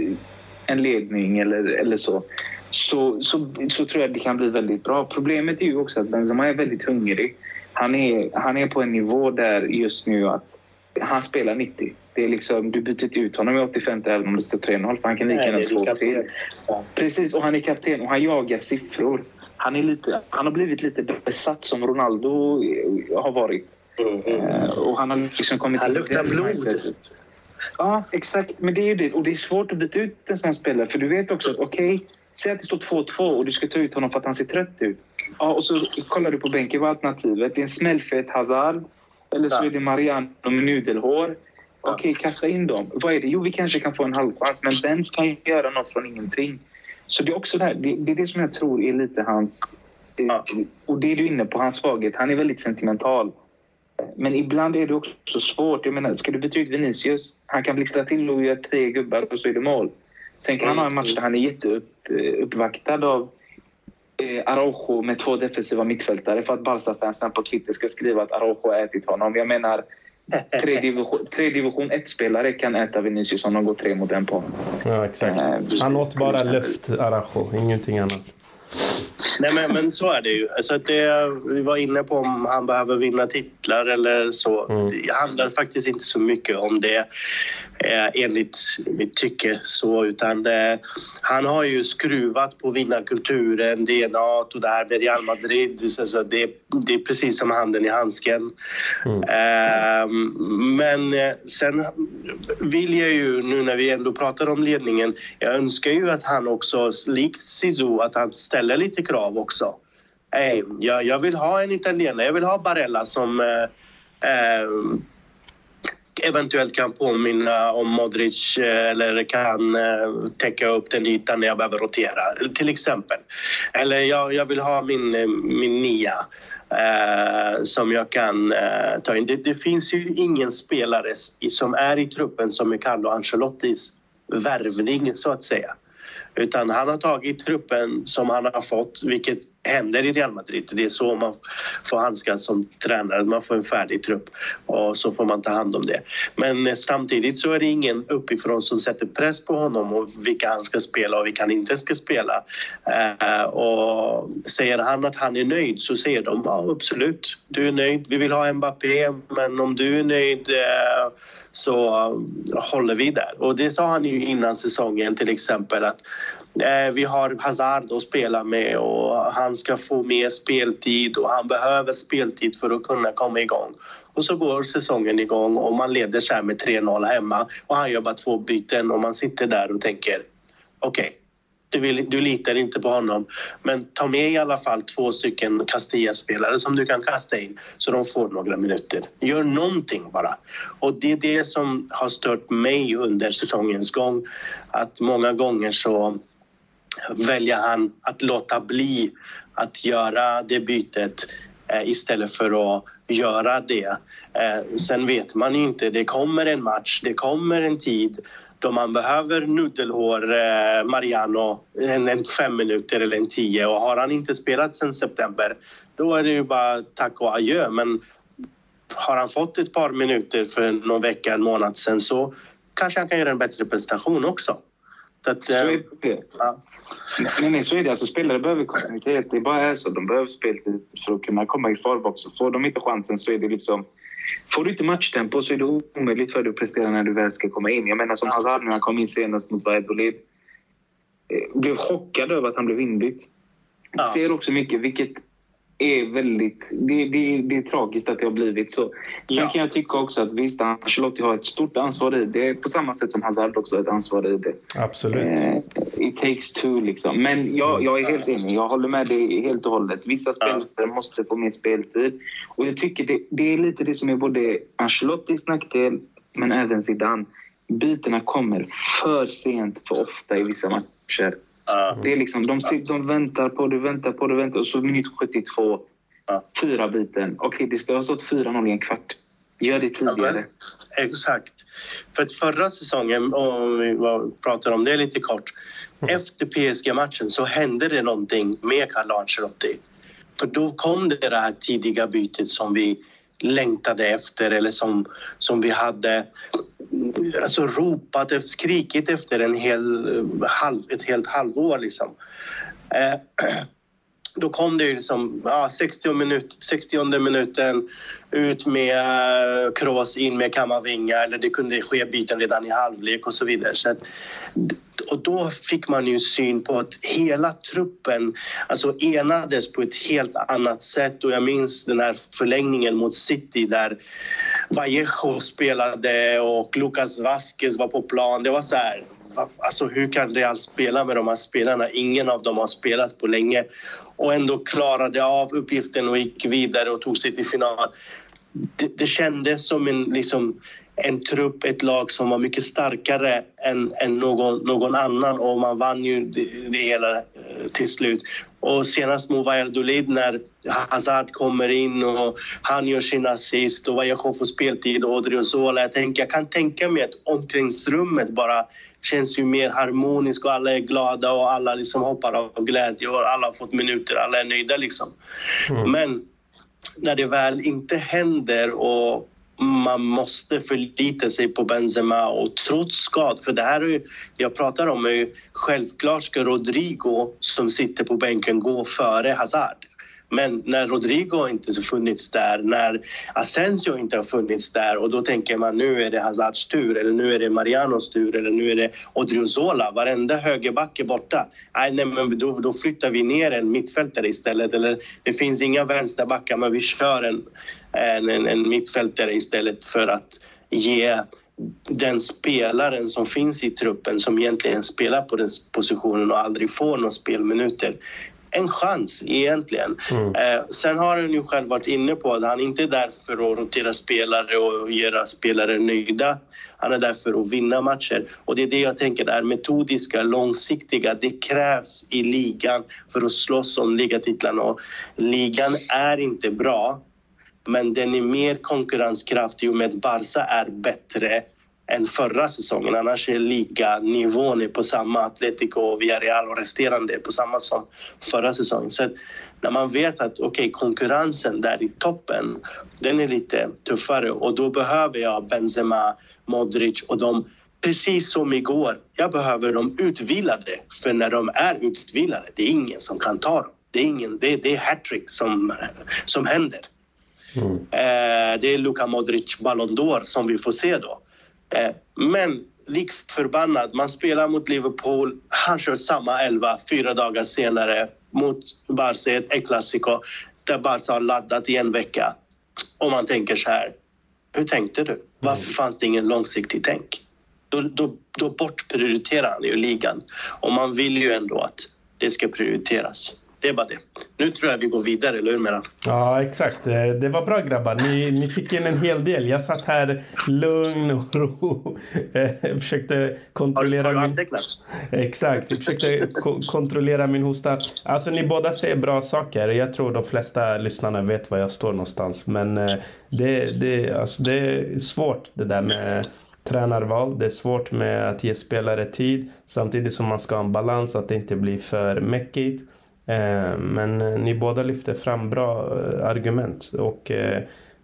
C: en ledning eller, eller så så, så, så tror jag det kan bli väldigt bra. Problemet är ju också att Benzema är väldigt hungrig. Han är, han är på en nivå där just nu att han spelar 90. Det är liksom, du byter inte ut honom i 85 även om det står 3-0 för han kan lika gärna 2-3. Precis, och han är kapten och han jagar siffror. Han, är lite, han har blivit lite besatt som Ronaldo har varit. Mm, mm. och han har liksom kommit
B: han luktar blod.
C: Ja, exakt. Men det är ju det. Och det är svårt att byta ut en sån spelare för du vet också att okej, okay, Säg att det står 2-2 och du ska ta ut honom för att han ser trött ut. Ja, och så kollar du på bänken. Vad är alternativet? Det är en smällfet Hazard eller så är det Mariano med nudelhår. Okej, okay, kasta in dem. Vad är det? Jo, vi kanske kan få en halvchans, men Benz kan göra något från ingenting. Så det är också det här, det, det, är det som jag tror är lite hans... Ja. Och det är du inne på, hans svaghet. Han är väldigt sentimental. Men ibland är det också svårt. Jag menar, ska du byta ut Vinicius? Han kan blixtra till och göra tre gubbar och så är det mål. Sen kan han ha en match där han är jätteuppvaktad av eh, Araujo med två defensiva mittfältare för att Barca-fansen på Twitter ska skriva att Araujo har ätit honom. Jag menar, <laughs> tre division, tre division 1-spelare kan äta Vinicius om de går tre mot en på honom.
A: Ja, exakt. Eh, han åt bara luft, Araujo, ingenting annat.
B: Nej, men, men så är det ju. Alltså det, vi var inne på om han behöver vinna titlar eller så. Mm. Det handlar faktiskt inte så mycket om det eh, enligt mitt tycke. Så, utan det, han har ju skruvat på vinnarkulturen, DNA och det här med Real Madrid. Så, så det, det är precis som handen i handsken. Mm. Eh, men sen vill jag ju, nu när vi ändå pratar om ledningen, jag önskar ju att han också, likt Sisu, att han ställer lite krav också. Hey, jag, jag vill ha en italienare, jag vill ha Barella som eh, eh, eventuellt kan påminna om Modric eh, eller kan eh, täcka upp den ytan när jag behöver rotera, till exempel. Eller jag, jag vill ha min, eh, min nia eh, som jag kan eh, ta in. Det, det, finns ju ingen spelare som är i truppen som är Carlo Ancelottis värvning, så att säga. Utan han har tagit truppen som han har fått, vilket händer i Real Madrid. Det är så man får handskas som tränare. Man får en färdig trupp och så får man ta hand om det. Men eh, samtidigt så är det ingen uppifrån som sätter press på honom och vilka han ska spela och vilka han inte ska spela. Eh, och säger han att han är nöjd så säger de ja, absolut, du är nöjd. Vi vill ha Mbappé, men om du är nöjd eh, så håller vi där. Och det sa han ju innan säsongen till exempel att Eh, vi har Hazard att spela med och han ska få mer speltid och han behöver speltid för att kunna komma igång. Och så går säsongen igång och man leder så här med 3-0 hemma och han gör bara två byten och man sitter där och tänker okej, okay, du, vill, du litar inte på honom. Men ta med i alla fall två stycken Castilla-spelare som du kan kasta in så de får några minuter. Gör någonting bara. Och det är det som har stört mig under säsongens gång. Att många gånger så väljer han att låta bli att göra det bytet eh, istället för att göra det. Eh, sen vet man inte, det kommer en match, det kommer en tid då man behöver nudelhår eh, Mariano en, en fem minuter eller en tio och har han inte spelat sen september då är det ju bara tack och adjö. Men har han fått ett par minuter för någon vecka, en månad sen så kanske han kan göra en bättre prestation också.
C: Så, att, det. Ja. Nej, nej, så är det. Alltså, spelare behöver kontinuitet. Det bara är så. De behöver speltid för att kunna komma i farbox. Får de inte chansen så är det liksom... Får du inte matchtempo så är det omöjligt för dig att prestera när du väl ska komma in. Jag menar som Hazard när han kom in senast mot Valladolid. Eh, blev chockad över att han blev inbytt. Ja. Ser också mycket, vilket är väldigt... Det, det, det är tragiskt att det har blivit så. Sen ja. kan jag tycka också att visst, Ancelotti har ett stort ansvar i det. På samma sätt som Hazard också har ett ansvar i det.
A: Absolut. Eh,
C: it takes two liksom. Men jag, jag är helt enig. Jag håller med dig helt och hållet. Vissa spelare ja. måste få mer speltid. Och jag tycker det, det är lite det som är både Ancelottis nackdel, men även Zidane. Bytena kommer för sent, för ofta i vissa matcher. Mm. Det är liksom, de, de väntar på det, väntar på det, väntar och så minut 72, ja. fyra byten. Okej, okay, det har stått 4-0 i en kvart. Gör det tidigare.
B: Ja, exakt. För att förra säsongen, om vi pratar om det lite kort. Mm. Efter PSG-matchen så hände det någonting med Carlo Ancelotti. För då kom det det här tidiga bytet som vi längtade efter eller som, som vi hade alltså ropat, efter, skrikit efter en hel, eh, halv, ett helt halvår. Liksom. Eh, <clears throat> då kom det ju liksom, ja, 60, minut, 60 minuten ut med eh, uh, Kroos, in med kammarvinga eller det kunde ske byten redan i halvlek och så vidare. Så att, och då fick man ju syn på att hela truppen alltså enades på ett helt annat sätt och jag minns den här förlängningen mot City där Vallejo spelade och Lucas Vasquez var på plan. Det var så här, alltså hur kan Real spela med de här spelarna? Ingen av dem har spelat på länge och ändå klarade av uppgiften och gick vidare och tog sig till final. Det, det kändes som en, liksom, en trupp, ett lag som var mycket starkare än, än någon, någon annan och man vann ju det, det hela eh, till slut. Och senast mot Valladolid när Hazard kommer in och han gör sin assist och Vallejo får speltid och Odriozola. Jag, tänker, jag kan tänka mig att omklädningsrummet bara känns ju mer harmoniskt och alla är glada och alla liksom hoppar av glädje och alla har fått minuter, alla är nöjda liksom. Mm. Men när det väl inte händer och man måste förlita sig på Benzema och trots skad, för det här är ju, jag pratar om är ju självklart ska Rodrigo som sitter på bänken gå före Hazard. Men när Rodrigo inte har funnits där, när Asensio inte har funnits där och då tänker man nu är det Hazards tur eller nu är det Marianos tur eller nu är det Odriozola. Varenda högerback är borta. Nej, nej men då, då flyttar vi ner en mittfältare istället. Eller det finns inga vänsterbackar men vi kör en, en, en mittfältare istället för att ge den spelaren som finns i truppen som egentligen spelar på den positionen och aldrig får några spelminuter en chans egentligen. Mm. Eh, sen har han ju själv varit inne på att han inte är där för att rotera spelare och göra spelare nöjda. Han är där för att vinna matcher. Och det är det jag tänker är metodiska, långsiktiga. Det krävs i ligan för att slåss om ligatitlarna. Och ligan är inte bra, men den är mer konkurrenskraftig och med att Barca är bättre än förra säsongen. Annars är liganivån på samma. Atletico, Villarreal och resterande är på samma som förra säsongen. Så när man vet att okay, konkurrensen där i toppen, den är lite tuffare och då behöver jag Benzema, Modric och de Precis som igår, jag behöver dem utvilade. För när de är utvilade, det är ingen som kan ta dem. Det är, ingen, det, det är hattrick som, som händer. Mm. Eh, det är Luka Modric Ballon d'Or som vi får se då. Eh, men lik förbannat, man spelar mot Liverpool, han kör samma elva fyra dagar senare mot Barca i ett Clasico där Barca har laddat i en vecka. Och man tänker så här, hur tänkte du? Varför mm. fanns det ingen långsiktig tänk? Då, då, då bortprioriterar han ju ligan och man vill ju ändå att det ska prioriteras. Det är bara det. Nu tror jag vi går vidare, eller hur Meran?
A: Ja, exakt. Eh, det var bra grabbar. Ni, ni fick in en hel del. Jag satt här lugn och ro. Jag <laughs> försökte kontrollera
B: har du, har
A: min...
B: du antecknat?
A: Exakt. Jag försökte ko kontrollera min hosta. Alltså, ni båda säger bra saker. Jag tror de flesta lyssnarna vet var jag står någonstans. Men eh, det, det, alltså, det är svårt det där med tränarval. Det är svårt med att ge spelare tid samtidigt som man ska ha en balans att det inte blir för mäckigt. Eh, men eh, ni båda lyfter fram bra eh, argument och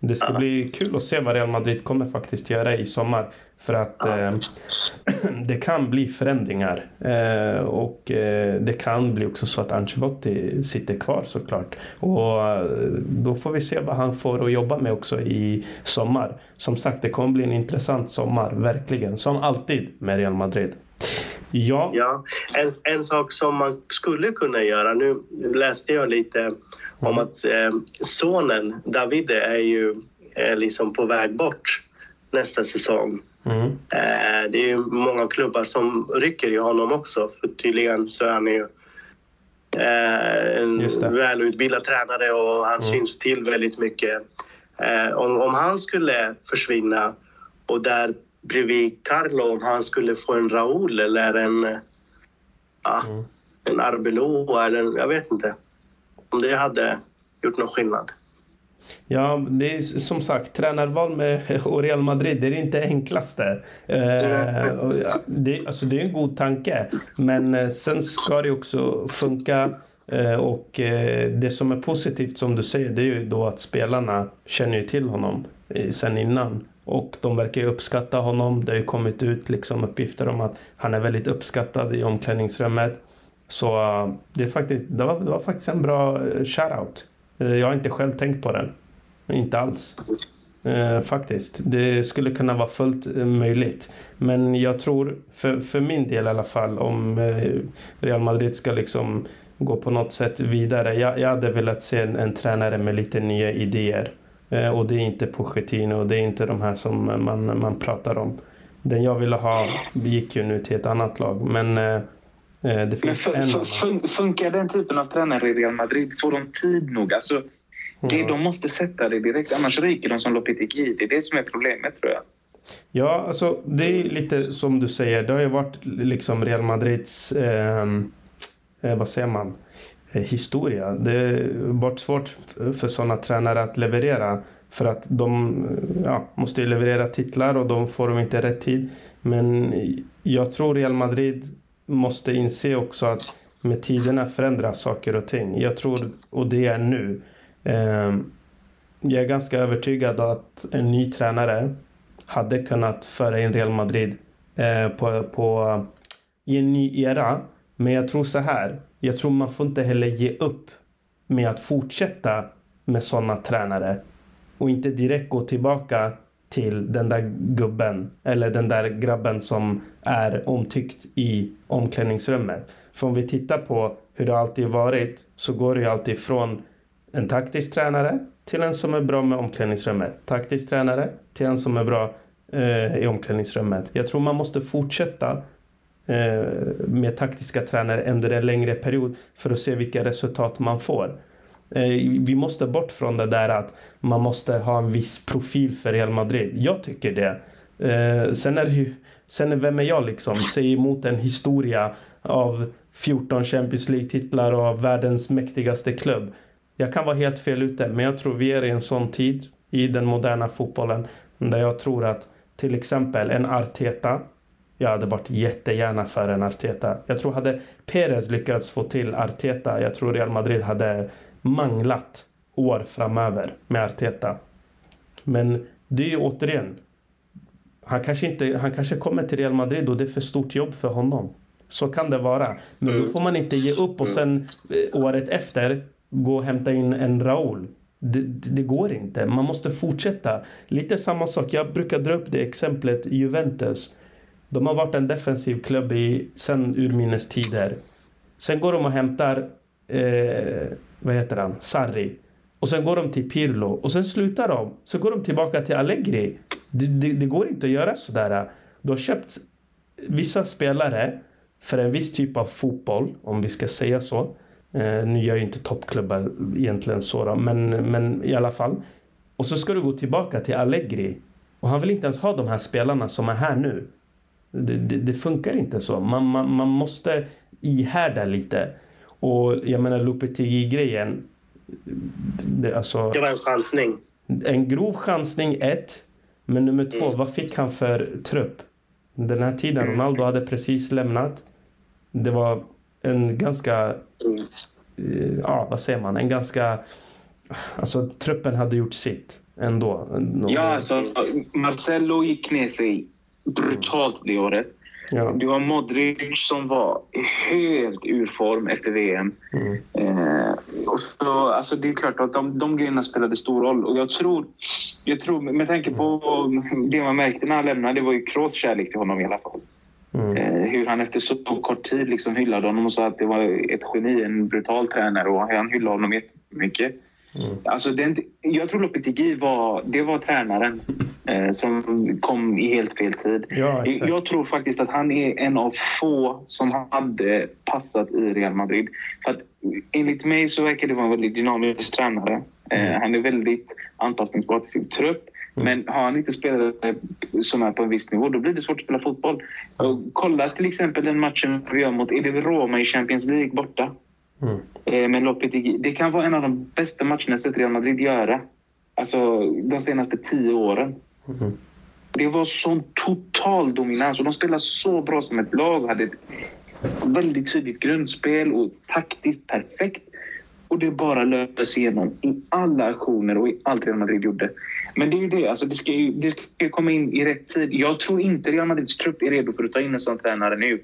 A: det ska bli kul att se vad Real Madrid kommer faktiskt göra i sommar. För att eh, <clears throat> det kan bli förändringar. Eh, och eh, det kan bli också så att Ancelotti sitter kvar såklart. Och då får vi se vad han får att jobba med också i sommar. Som sagt, det kommer bli en intressant sommar, verkligen. Som alltid med Real Madrid. Ja.
B: ja. En, en sak som man skulle kunna göra, nu läste jag lite mm. om att eh, sonen Davide är ju eh, liksom på väg bort nästa säsong. Mm. Eh, det är ju många klubbar som rycker i honom också för tydligen så är han ju eh, en välutbildad tränare och han mm. syns till väldigt mycket. Eh, om, om han skulle försvinna och där bredvid Carlo om han skulle få en Raúl eller en, ja, mm. en Arbeloa eller en, jag vet inte. Om det hade gjort någon skillnad.
A: Ja, det är som sagt, tränarval med <laughs> Real Madrid, det är inte enklaste. Eh, det, alltså, det är en god tanke, men eh, sen ska det också funka. Eh, och eh, det som är positivt som du säger, det är ju då att spelarna känner ju till honom sen innan. Och de verkar ju uppskatta honom. Det har ju kommit ut liksom uppgifter om att han är väldigt uppskattad i omklädningsrummet. Så eh, det, är faktiskt, det, var, det var faktiskt en bra eh, shoutout. Eh, jag har inte själv tänkt på den. Inte alls. Eh, faktiskt. Det skulle kunna vara fullt möjligt. Men jag tror, för, för min del i alla fall, om Real Madrid ska liksom gå på något sätt vidare. Jag, jag hade velat se en, en tränare med lite nya idéer. Eh, och det är inte Pochettino och det är inte de här som man, man pratar om. Den jag ville ha gick ju nu till ett annat lag. Men eh, Eh, det finns
C: Men för, för, funkar den typen av tränare i Real Madrid? Får de tid nog? Alltså, det, De måste sätta det direkt, annars ryker de som Lopetegui. Det är det som är problemet tror jag.
A: Ja, alltså det är lite som du säger. Det har ju varit liksom Real Madrids, ehm, eh, vad säger man, Eh, historia. Det har varit svårt för sådana tränare att leverera. För att de eh, ja, måste ju leverera titlar och de får de inte rätt tid. Men jag tror Real Madrid måste inse också att med tiderna förändras saker och ting. Jag tror, och det är nu. Eh, jag är ganska övertygad att en ny tränare hade kunnat föra in Real Madrid eh, på, på, i en ny era. Men jag tror så här. Jag tror man får inte heller ge upp med att fortsätta med sådana tränare och inte direkt gå tillbaka till den där gubben eller den där grabben som är omtyckt i omklädningsrummet. För om vi tittar på hur det alltid varit så går det ju alltid från en taktisk tränare till en som är bra med omklädningsrummet. Taktisk tränare till en som är bra eh, i omklädningsrummet. Jag tror man måste fortsätta Eh, med taktiska tränare under en längre period för att se vilka resultat man får. Eh, vi måste bort från det där att man måste ha en viss profil för Real Madrid. Jag tycker det. Eh, sen är sen är vem är jag liksom? Säg emot en historia av 14 Champions League-titlar och världens mäktigaste klubb. Jag kan vara helt fel ute, men jag tror vi är i en sån tid i den moderna fotbollen där jag tror att till exempel en Arteta jag hade varit jättegärna för en Arteta. Jag tror hade Perez lyckats få till Arteta, jag tror Real Madrid hade manglat år framöver med Arteta. Men det är ju återigen, han kanske, inte, han kanske kommer till Real Madrid och det är för stort jobb för honom. Så kan det vara. Men då mm. får man inte ge upp och sen eh, året efter gå och hämta in en Raúl. Det, det, går inte. Man måste fortsätta. Lite samma sak. Jag brukar dra upp det exemplet Juventus. De har varit en defensiv klubb i, sen urminnes tider. Sen går de och hämtar eh, vad heter han, Sarri. Och sen går de till Pirlo och sen slutar de. Så går de tillbaka till Allegri. Det, det, det går inte att göra sådär. Du har köpt vissa spelare för en viss typ av fotboll, om vi ska säga så. Eh, nu gör ju inte toppklubbar egentligen så då, men, men i alla fall. Och så ska du gå tillbaka till Allegri. Och han vill inte ens ha de här spelarna som är här nu. Det, det, det funkar inte så. Man, man, man måste ihärda lite. Och jag menar Lopetegui-grejen.
B: Alltså, det var en chansning.
A: En grov chansning, ett. Men nummer två, mm. vad fick han för trupp? Den här tiden, mm. Ronaldo hade precis lämnat. Det var en ganska... Mm. Ja, vad säger man? En ganska... Alltså, truppen hade gjort sitt ändå.
C: Ja, alltså Marcelo gick ner sig brutalt det året. Ja. Du har Modric som var helt ur form efter VM. Mm. Eh, och så, alltså det är klart att de, de grejerna spelade stor roll. Och jag tror, jag tror, med tanke på det man märkte när han lämnade, det var ju Kroos kärlek till honom i alla fall. Mm. Eh, hur han efter så kort tid liksom hyllade honom och sa att det var ett geni, en brutal tränare och han hyllade honom jättemycket. Mm. Alltså den, jag tror Lopetegui var, det var tränaren som kom i helt fel tid. Ja, jag tror faktiskt att han är en av få som hade passat i Real Madrid. För att, enligt mig så verkar det vara en väldigt dynamisk tränare. Eh, mm. han är väldigt anpassningsbar till sin trupp. Mm. Men har han inte spelare som är på en viss nivå, då blir det svårt att spela fotboll. Och kolla till exempel den matchen vi gör mot, det Roma i Champions League borta? Mm. Eh, men Lopetegui, det kan vara en av de bästa matcherna jag sett Real Madrid göra. Alltså de senaste tio åren. Mm. Det var sån total dominans och de spelade så bra som ett lag. Hade ett väldigt tydligt grundspel och taktiskt perfekt. Och det bara löptes igenom i alla aktioner och i allt Real Madrid gjorde. Men det är ju det, alltså det ska ju det ska komma in i rätt tid. Jag tror inte Real Madrids trupp är redo för att ta in en sån tränare nu.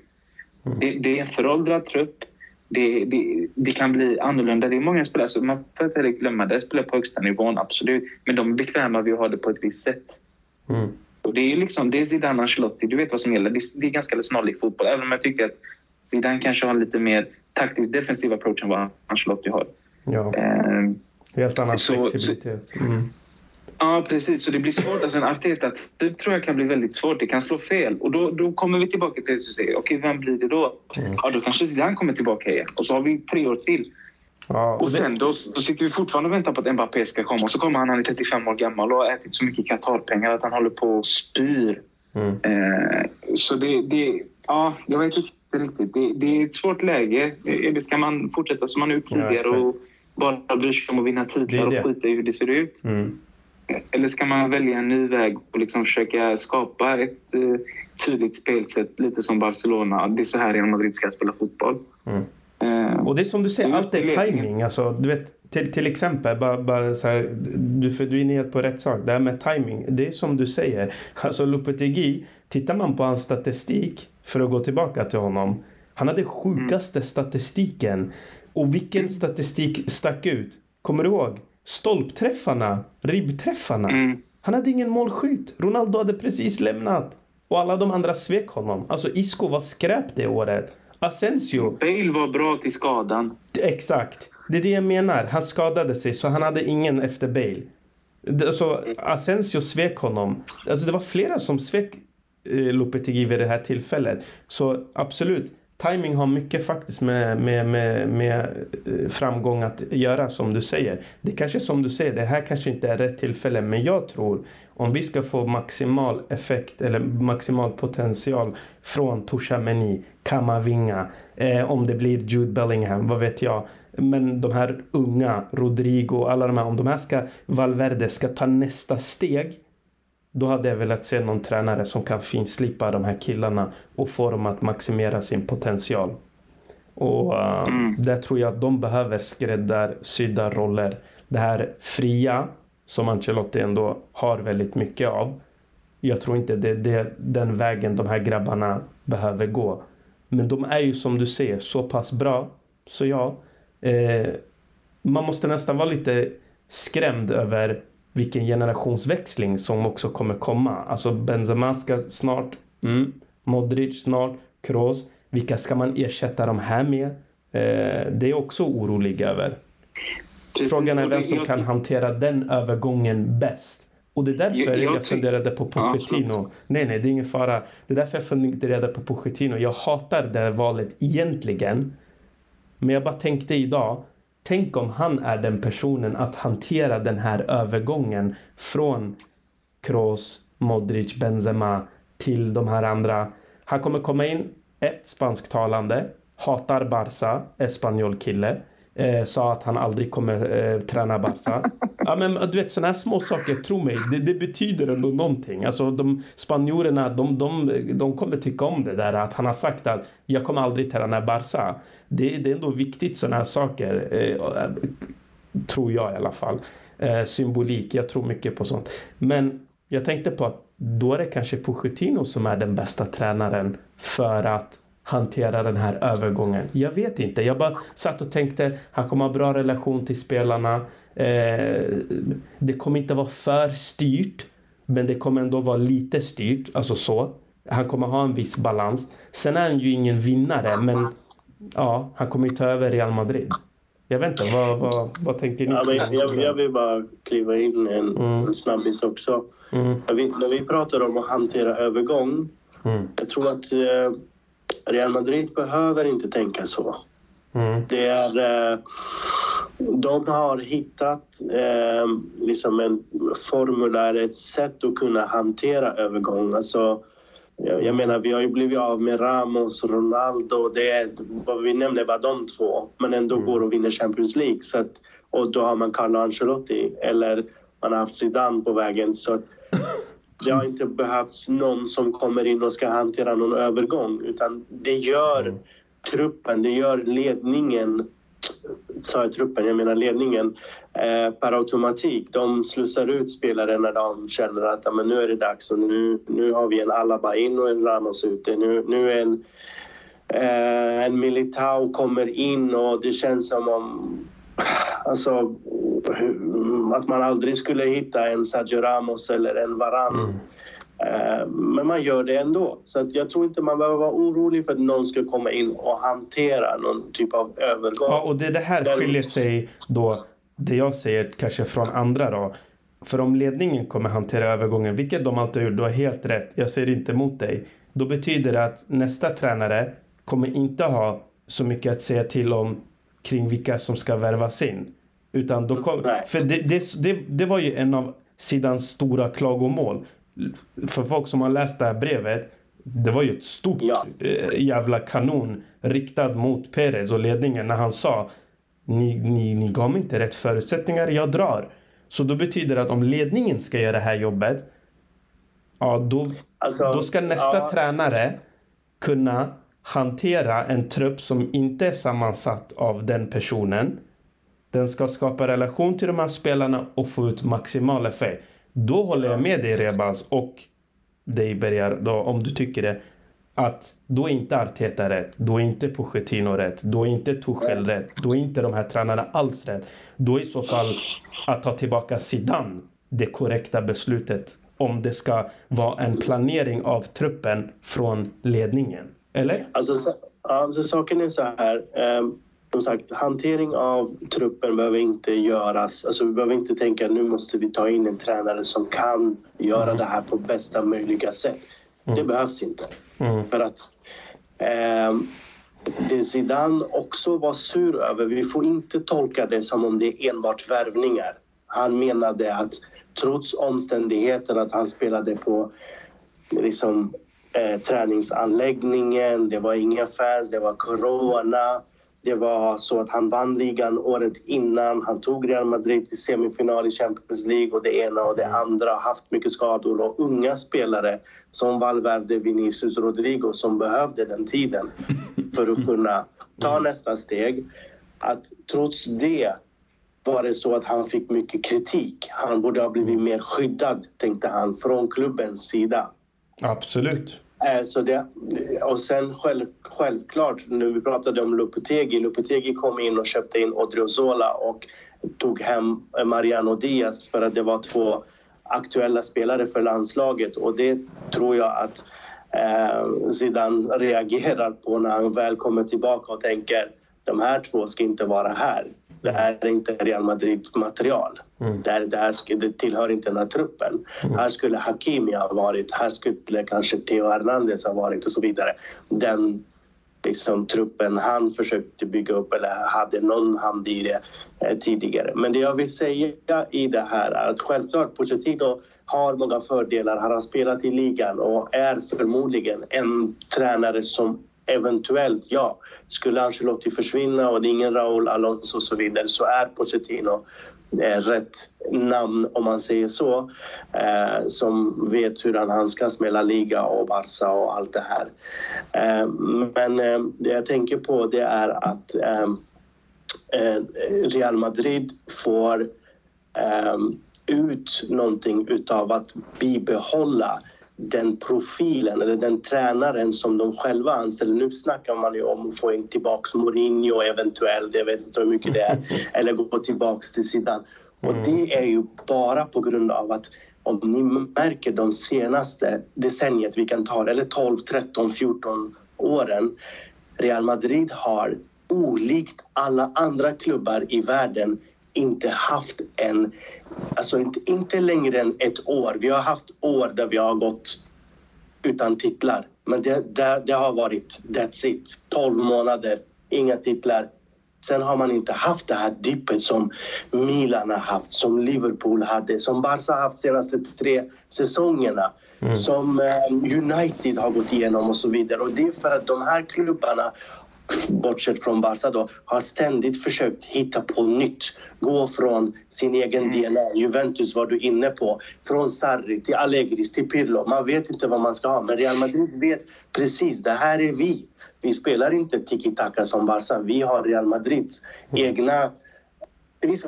C: Mm. Det, det, är en föråldrad trupp det, det, det, kan bli annorlunda. Det är många spelare, så man får inte glömma det, spelar på högsta nivån, absolut. Men de är bekväma vid att ha det på ett visst sätt. Mm. Och det är liksom, det är Zidane Ancelotti, du vet vad som gäller. Det, det är ganska snarlik fotboll, även om jag tycker att Zidane kanske har lite mer taktiskt defensiv approach än vad Ancelotti har.
A: Ja. Eh, Helt annan flexibilitet. Mm.
C: Ja, precis. Så det blir svårt. Alltså en Arteta typ tror jag kan bli väldigt svårt. Det kan slå fel. Och då, då kommer vi tillbaka till det du säger. Okej, vem blir det då? Mm. Ja, då kanske Zidane kommer tillbaka igen. Och så har vi tre år till. Ja, och, sen då, då sitter vi fortfarande och väntar på att Mbappé ska komma. Och så kommer han, han är 35 år gammal och har ätit så mycket Qatar-pengar att han håller på och spyr. Mm. Eh, så det, det, ja, jag vet inte riktigt. Det, det är ett svårt läge. Eller ska man fortsätta som man gjort tidigare ja, och bara bry sig om att vinna titlar och skita i hur det ser ut? Mm. Eller ska man välja en ny väg och liksom försöka skapa ett eh, tydligt spelsätt, lite som Barcelona? Det är så här Real Madrid ska spela fotboll. Mm.
A: Uh, och det är som du säger, allt är timing. Alltså, du vet, till, till exempel, bara, bara så här, du, för du är inne på rätt sak. Det här med timing, det är som du säger. <laughs> Alltså Lopetegui, tittar man på hans statistik, för att gå tillbaka till honom. Han hade sjukaste mm. statistiken. Och vilken statistik stack ut? Kommer du ihåg? stolpträffarna, ribbträffarna. Mm. Han hade ingen målskytt. Ronaldo hade precis lämnat. Och alla de andra svek honom. Alltså Isco var skräp det året. Asensio...
C: Bale var bra till skadan.
A: Exakt. Det är det jag menar. Han skadade sig så han hade ingen efter Bale. Alltså, Asensio svek honom. Alltså, det var flera som svek eh, Lopetegui vid det här tillfället. Så absolut, timing har mycket faktiskt med, med, med, med eh, framgång att göra som du säger. Det kanske som du säger, det här kanske inte är rätt tillfälle men jag tror om vi ska få maximal effekt eller maximal potential från Meni, Kamavinga, eh, om det blir Jude Bellingham, vad vet jag. Men de här unga, Rodrigo, alla de här, om de här ska, Valverde ska ta nästa steg då hade jag velat se någon tränare som kan finslipa de här killarna och få dem att maximera sin potential. Och uh, mm. där tror jag att de behöver skräddarsydda roller. Det här fria, som Ancelotti ändå har väldigt mycket av. Jag tror inte det är den vägen de här grabbarna behöver gå. Men de är ju som du säger så pass bra. Så ja, eh, man måste nästan vara lite skrämd över vilken generationsväxling som också kommer komma. Alltså Benzema ska snart, mm, Modric snart, Kroos. Vilka ska man ersätta de här med? Eh, det är också orolig över. Frågan är vem som kan hantera den övergången bäst. Och det är därför jag, jag, funderade på Pochettino. Ja, nej, nej, det är ingen fara. Det är därför jag funderade på Pochettino. Jag hatar det valet egentligen. Men jag bara tänkte idag, tänk om han är den personen att hantera den här övergången från Kroos, Modric, Benzema till de här andra. Han kommer komma in, ett spansktalande, hatar Barca, espanjol kille. Eh, sa att han aldrig kommer eh, träna Barca. <laughs> Ja, men du vet sådana här små saker, tro mig, det, det, betyder ändå någonting. Alltså de spanjorerna, de, de, de kommer tycka om det där att han har sagt att jag kommer aldrig träna Barca. Det, det är ändå viktigt sådana här saker, eh, tror jag i alla fall. Eh, symbolik, jag tror mycket på sånt. Men jag tänkte på att då är det kanske Pochettino som är den bästa tränaren för att hantera den här övergången. Jag vet inte. Jag bara satt och tänkte, han kommer ha bra relation till spelarna. Eh, det kommer inte vara för styrt, men det kommer ändå vara lite styrt. Alltså så. Han kommer ha en viss balans. Sen är han ju ingen vinnare, men ja, han kommer ju ta över Real Madrid. Jag vet inte, vad, vad, vad tänker ni?
B: Ja, men jag, jag, jag vill bara kliva in en, mm. en snabbis också. Mm. När, vi, när vi pratar om att hantera övergång, mm. jag tror att eh, Real Madrid behöver inte tänka så. Mm. Det är, eh, de har hittat eh, liksom en formulär, ett sätt att kunna hantera övergång. Alltså, jag menar, vi har ju blivit av med Ramos, Ronaldo. Det är, vad vi nämner bara de två, men ändå mm. går och vinner Champions League. Så att, och då har man Carlo Ancelotti eller man har haft Zidane på vägen. Så <laughs> det har inte behövts någon som kommer in och ska hantera någon övergång utan det gör mm. truppen, det gör ledningen sa jag truppen, jag menar ledningen, eh, per automatik. De slussar ut spelare när de känner att ja, men nu är det dags och nu, nu har vi en Alaba in och en Ramos ute. Nu, nu är en, eh, en Militao kommer in och det känns som om Alltså, att man aldrig skulle hitta en Sergio Ramos eller en Varan. Mm. Eh, men man gör det ändå. Så jag tror inte man behöver vara orolig för att någon ska komma in och hantera någon typ av övergång.
A: Ja, och det, det här skiljer sig då, det jag säger kanske från andra då. För om ledningen kommer hantera övergången, vilket de alltid har gjort, du har helt rätt, jag säger inte emot dig. Då betyder det att nästa tränare kommer inte ha så mycket att säga till om kring vilka som ska värvas in. Utan då kom, för det, det, det, det var ju en av Sidans stora klagomål. För folk som har läst det här brevet. Det var ju ett stort ja. äh, jävla kanon riktat mot Perez och ledningen när han sa ni, ni, ni gav mig inte rätt förutsättningar, jag drar. Så då betyder det att om ledningen ska göra det här jobbet ja, då, alltså, då ska nästa ja. tränare kunna hantera en trupp som inte är sammansatt av den personen. Den ska skapa relation till de här spelarna och få ut maximal effekt. Då håller jag med dig Rebaz och dig Bergar, då, om du tycker det. Att då är inte Arteta rätt, då är inte Pochettino rätt, då är inte Tuchel rätt, då är inte de här tränarna alls rätt. Då är i så fall att ta tillbaka Zidane det korrekta beslutet om det ska vara en planering av truppen från ledningen. Eller?
B: Alltså, så, alltså saken är så här. Eh, som sagt, hantering av truppen behöver inte göras. Alltså, vi behöver inte tänka att nu måste vi ta in en tränare som kan göra mm. det här på bästa möjliga sätt. Mm. Det behövs inte. Mm. För att eh, det Zidane också var sur över, vi får inte tolka det som om det är enbart värvningar. Han menade att trots omständigheten att han spelade på liksom, eh, träningsanläggningen, det var inga fans, det var corona. Det var så att han vann ligan året innan. Han tog Real Madrid till semifinal i Champions League och det ena och det mm. andra. Haft mycket skador och unga spelare som Valverde, Vinicius, Rodrigo som behövde den tiden för att kunna ta mm. nästa steg. Att trots det var det så att han fick mycket kritik. Han borde ha blivit mer skyddad, tänkte han, från klubbens sida.
A: Absolut.
B: Eh, så det, och sen själv, självklart, när vi pratade om Lopetegi. Lopetegi kom in och köpte in Odriozola och tog hem Mariano Diaz för att det var två aktuella spelare för landslaget. Och det tror jag att eh, Zidane reagerar på när han väl kommer tillbaka och tänker de här två ska inte vara här. Det är inte Real Madrid-material. Mm. Det, det, det tillhör inte den här truppen. Mm. Här skulle Hakimi ha varit, här skulle kanske Theo Hernandez ha varit och så vidare. Den liksom, truppen han försökte bygga upp eller hade någon hand i det eh, tidigare. Men det jag vill säga i det här är att självklart Pochettino har många fördelar. Han har spelat i ligan och är förmodligen en tränare som eventuellt, ja, skulle Ancelotti försvinna och det är ingen Raúl Alonso och så vidare så är Pochettino eh, rätt namn om man säger så. Eh, som vet hur han handskas med La Liga och Barca och allt det här. Eh, men eh, det jag tänker på det är att eh, eh Real Madrid får eh, ut någonting utav att bibehålla den profilen eller den tränaren som de själva anställer. Nu snackar man ju om att få in tillbaks Mourinho eventuellt, jag vet inte hur mycket det är, <laughs> eller gå tillbaks till sidan. Och mm. det är ju bara på grund av att om ni märker de senaste decenniet, vi kan ta eller 12, 13, 14 åren. Real Madrid har olikt alla andra klubbar i världen inte haft en Alltså inte, inte längre än ett år. Vi har haft år där vi har gått utan titlar. Men det, det, det har varit that's it. 12 månader, inga titlar. Sen har man inte haft det här dippet som Milan har haft, som Liverpool hade, som Barca har haft senaste tre säsongerna. Mm. Som eh, United har gått igenom och så vidare. Och det är för att de här klubbarna bortsett från Barca då, har ständigt försökt hitta på nytt. Gå från sin egen mm. DNA. Juventus var du inne på. Från Sarri till Allegri till Pirlo. Man vet inte vad man ska ha, men Real Madrid vet precis, det här är vi. Vi spelar inte tiki-taka som Barca. Vi har Real Madrids mm. egna...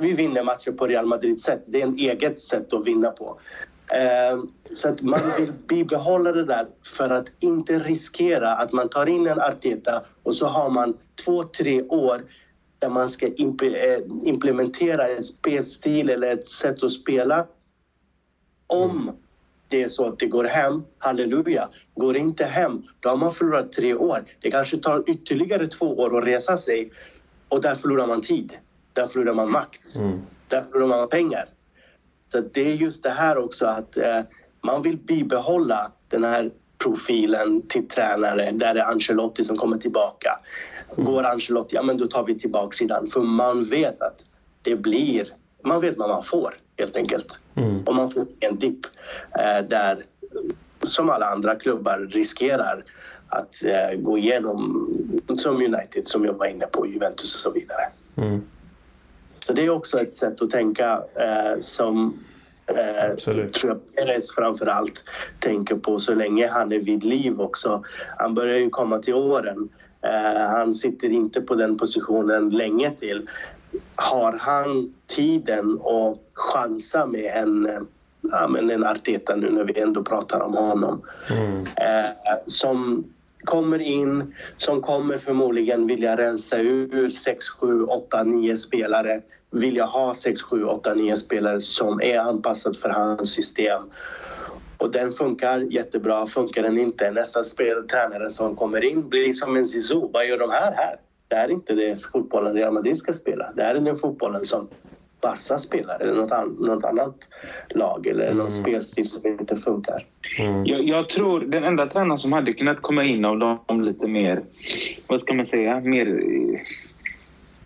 B: Vi vinner matcher på Real Madrids sätt. Det är en eget sätt att vinna på. Ehm, så att man vill bibehålla det där för att inte riskera att man tar in en Arteta och så har man två, tre år där man ska eh, implementera en spelstil eller ett sätt att spela. Om det är så att det går hem, halleluja. Går det inte hem, då har man förlorat tre år. Det kanske tar ytterligare två år att resa sig och där förlorar man tid. Där förlorar man makt. Mm. Där förlorar man pengar. Så det är just det här också att eh, man vill bibehålla den här profilen till tränare där det är Ancelotti som kommer tillbaka. Mm. Går Ancelotti, ja men då tar vi tillbaka sidan. För man vet att det blir, man vet vad man får helt enkelt. Mm. Och man får en dipp eh, där som alla andra klubbar riskerar att eh, gå igenom som United som jag var inne på, Juventus och så vidare. Mm. Så det är också ett sätt att tänka eh, som eh, Absolut. tror jag Perez framför allt tänker på så länge han är vid liv också. Han börjar ju komma till åren. Eh, han sitter inte på den positionen länge till. Har han tiden att chansa med en ja, men en Arteta nu när vi ändå pratar om honom. Mm. Eh, som kommer in, som kommer förmodligen vilja rensa ur 6, 7, 8, 9 spelare. Vilja ha 6, 7, 8, 9 spelare som är anpassat för hans system. Och den funkar jättebra. Funkar den inte, nästa speltränare som kommer in blir som en Zizou. Vad gör de här här? Det här är inte det fotbollen Real Madrid ska spela. Det här är den fotbollen som Barca spelar eller något, an något annat lag eller mm. någon spelstil som inte funkar.
C: Mm. Jag, jag, tror den enda tränaren som hade kunnat komma in av dem lite mer, vad ska man säga, mer eh,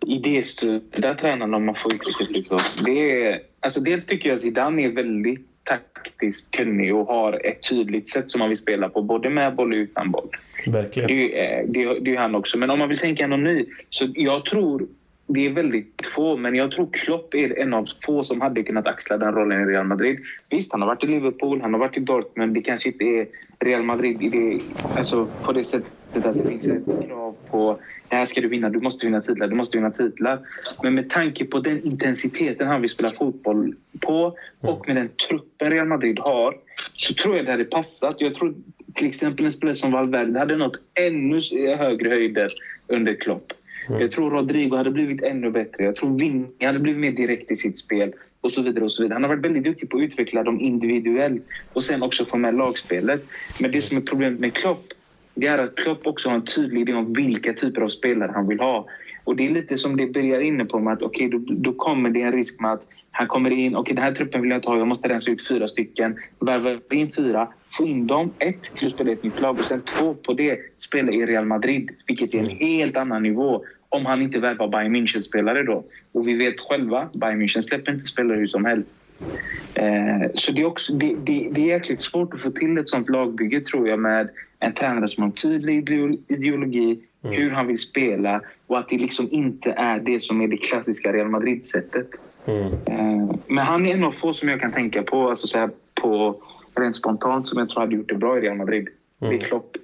C: idéstyrda tränarna om man får uttrycka det så. Det är, alltså dels tycker jag att Zidane är väldigt taktiskt kunnig och har ett tydligt sätt som man vill spela på, både med boll och utan boll.
A: Verkligen.
C: Det, är, det, det är han också. Men om man vill tänka någon ny, så jag tror det är väldigt få, men jag tror Klopp är en av få som hade kunnat axla den rollen i Real Madrid. Visst, han har varit i Liverpool, han har varit i Dortmund. Det kanske inte är Real Madrid i det, alltså på det sättet att det finns ett krav på det här ska du vinna, du måste vinna titlar, du måste vinna titlar. Men med tanke på den intensiteten han vill spela fotboll på och med den truppen Real Madrid har så tror jag det hade passat. Jag tror till exempel en spelare som Valverde hade nått ännu högre höjder under Klopp. Mm. Jag tror Rodrigo hade blivit ännu bättre. Jag tror Vinny hade blivit mer direkt i sitt spel och så vidare. och så vidare. Han har varit väldigt duktig på att utveckla dem individuellt och sen också få med lagspelet. Men det som är problemet med Klopp det är att Klopp också har en tydlig idé om vilka typer av spelare han vill ha. Och det är lite som det börjar inne på med att okej, okay, då, då kommer det en risk med att Han kommer in, okej okay, den här truppen vill jag inte ha, jag måste rensa ut fyra stycken. Värva in fyra, få in dem, ett, till att spela ett nytt lag och sen två på det, spela i Real Madrid, vilket är en helt annan nivå om han inte värvar Bayern München-spelare då. Och vi vet själva, Bayern München släpper inte spelare hur som helst. Eh, så det är, också, det, det, det är jäkligt svårt att få till ett sånt lagbygge tror jag med en tränare som har en tydlig ideologi, mm. hur han vill spela och att det liksom inte är det som är det klassiska Real Madrid-sättet. Mm. Eh, men han är en av få som jag kan tänka på, alltså så här, på rent spontant, som jag tror hade gjort det bra i Real Madrid. Mm. Det är Klopp.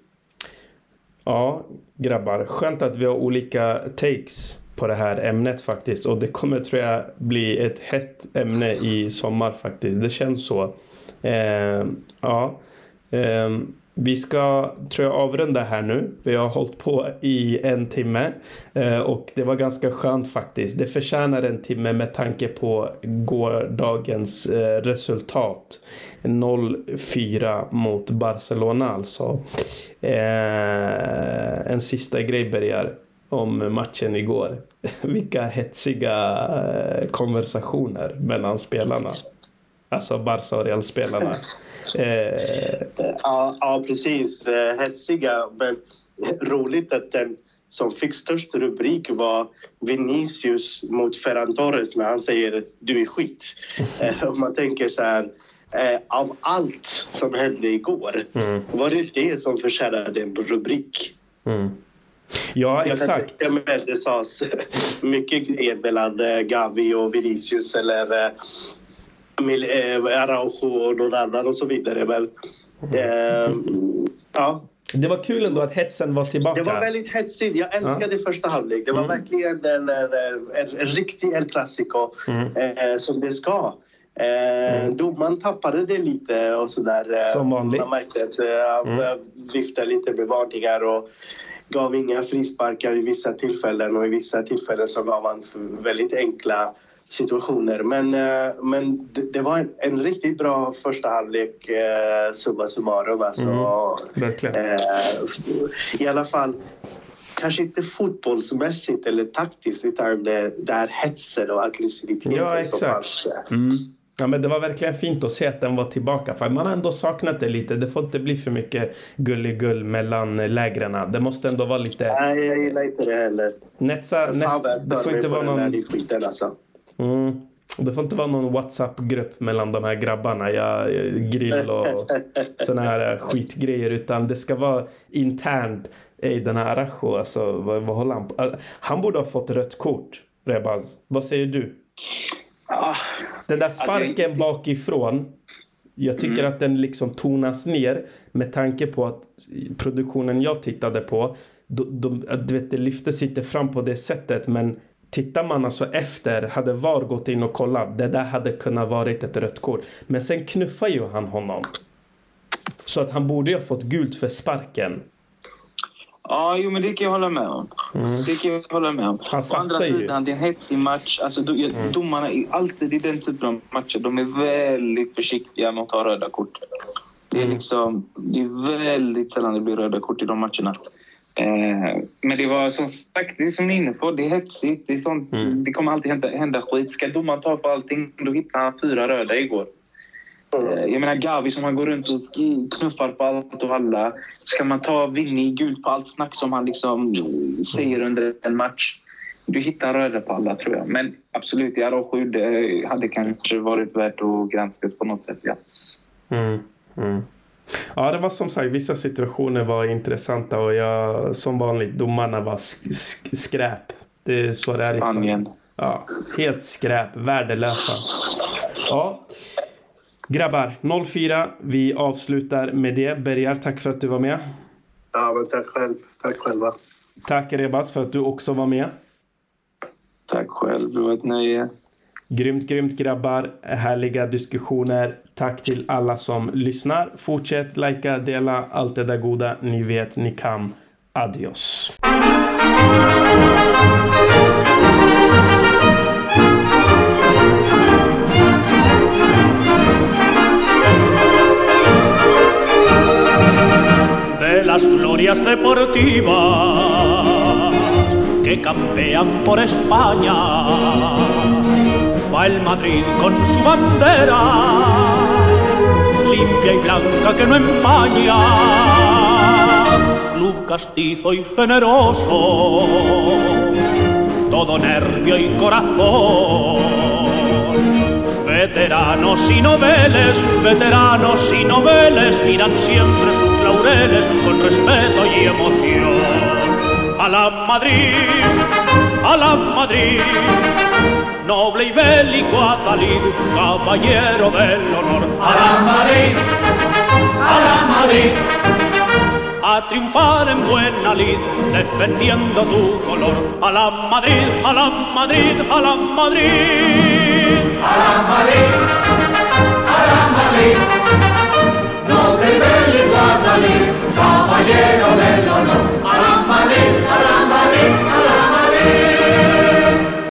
A: Ja, grabbar. Skönt att vi har olika takes på det här ämnet faktiskt. Och det kommer tror jag bli ett hett ämne i sommar faktiskt. Det känns så. Eh, ja. Eh, vi ska, tror jag, avrunda här nu. Vi har hållit på i en timme eh, och det var ganska skönt faktiskt. Det förtjänar en timme med tanke på gårdagens eh, resultat. 0-4 mot Barcelona alltså. Eh, en sista grej Bergar om matchen igår. <laughs> Vilka hetsiga konversationer mellan spelarna. Alltså Barca och Real-spelarna.
B: Eh... Ja, ja, precis. Eh, hetsiga, men roligt att den som fick störst rubrik var Vinicius mot Ferran Torres när han säger du är skit. <laughs> Eh, om man tänker så här, eh, av allt som hände igår mm. var det det som förtjänade en rubrik. Mm.
A: Ja, exakt.
B: Det sades <laughs> mycket grejer mellan Gavi och Vinicius eller Araujo och någon annan och så vidare. Men, eh, ja.
A: Det var kul ändå att hetsen var tillbaka.
B: Det var väldigt hetsigt. Jag älskade ja. första halvlek. Det var mm. verkligen en, en, en, riktig El Clasico mm. eh, som det ska. Eh, mm. Domaren tappade det lite och sådär.
A: Eh, som vanligt.
B: Man märkte att han eh, mm. viftade lite med varningar och gav inga frisparkar i vissa tillfällen och i vissa tillfällen så gav han väldigt enkla situationer. Men, eh, men det, var en, en, riktigt bra första halvlek, eh, summa summarum. Alltså,
A: mm, eh,
B: I alla fall, kanske inte fotbollsmässigt eller taktiskt utan det, det här hetsen och aggressiviteten
A: ja, exakt. som fanns. Mm. Ja, men det var verkligen fint att se att den var tillbaka. För man har ändå saknat det lite. Det får inte bli för mycket gulligull mellan lägren. Det måste ändå vara lite...
B: Nej, jag gillar inte det heller.
A: Netsa, näst, det får inte vara någon...
B: Skiten, alltså.
A: Mm. Det får inte vara någon WhatsApp-grupp mellan de här grabbarna, ja, grill och <laughs> såna här skitgrejer. Utan det ska vara internt. Ey, den här Arajo, alltså, vad, vad håller han på? Han borde ha fått rött kort, Rebaz. Vad säger du?
C: Ah,
A: den där sparken alltså, bakifrån. Jag tycker mm. att den liksom tonas ner med tanke på att produktionen jag tittade på, de, de, du vet, det lyftes inte fram på det sättet men Tittar man alltså efter, hade VAR gått in och kollat, det där hade kunnat varit ett rött kort. Men sen knuffar ju han honom. Så att han borde ju ha fått gult för sparken.
C: Ja, jo, men det kan jag hålla med om. Mm. Det kan jag hålla med om.
A: Han Å andra
C: sidan, det är en hetsig match. Alltså, do, mm. Domarna är alltid i den typen av matcher, de är väldigt försiktiga med att ta röda kort. Det är, mm. liksom, det är väldigt sällan det blir röda kort i de matcherna. Eh, men det var som sagt, det är som ni är inne på, det är hetsigt. Det, är sånt, mm. det kommer alltid hända, hända skit. Ska domaren ta på allting, då hittar han fyra röda igår. Mm. Jag menar Gavi som han går runt och knuffar på allt och alla. Ska man ta Vinny gult på allt snack som han liksom säger under en match. Du hittar röda på alla tror jag. Men absolut, Araujo det hade kanske varit värt att granskas på något sätt. Ja.
A: Mm. Mm. Ja, det var som sagt vissa situationer var intressanta och jag, som vanligt, domarna var sk skräp. Det är så det är.
C: Spanien.
A: Ja, helt skräp. Värdelösa. Ja. Grabbar, 04. Vi avslutar med det. Bergar, tack för att du var med.
B: Ja, men tack själv. Tack själva.
A: Tack Rebas för att du också var med.
C: Tack själv. Det var ett nöje.
A: Grymt, grymt grabbar. Härliga diskussioner. Tack till alla som lyssnar. Fortsätt likea, dela allt det där goda ni vet ni kan. Adios. De las glorias deportivas que campean por España
D: el Madrid con su bandera, limpia y blanca que no empaña, club castizo y generoso, todo nervio y corazón. Veteranos y noveles, veteranos y noveles miran siempre sus laureles con respeto y emoción. A la Madrid, a la Madrid, noble y bélico Adalid, caballero del honor.
E: A la Madrid, a la Madrid,
D: a triunfar en buena lid, defendiendo tu color. A la Madrid, a la Madrid, a la Madrid.
E: a la Madrid, a la Madrid, noble y bélico Adalid, caballero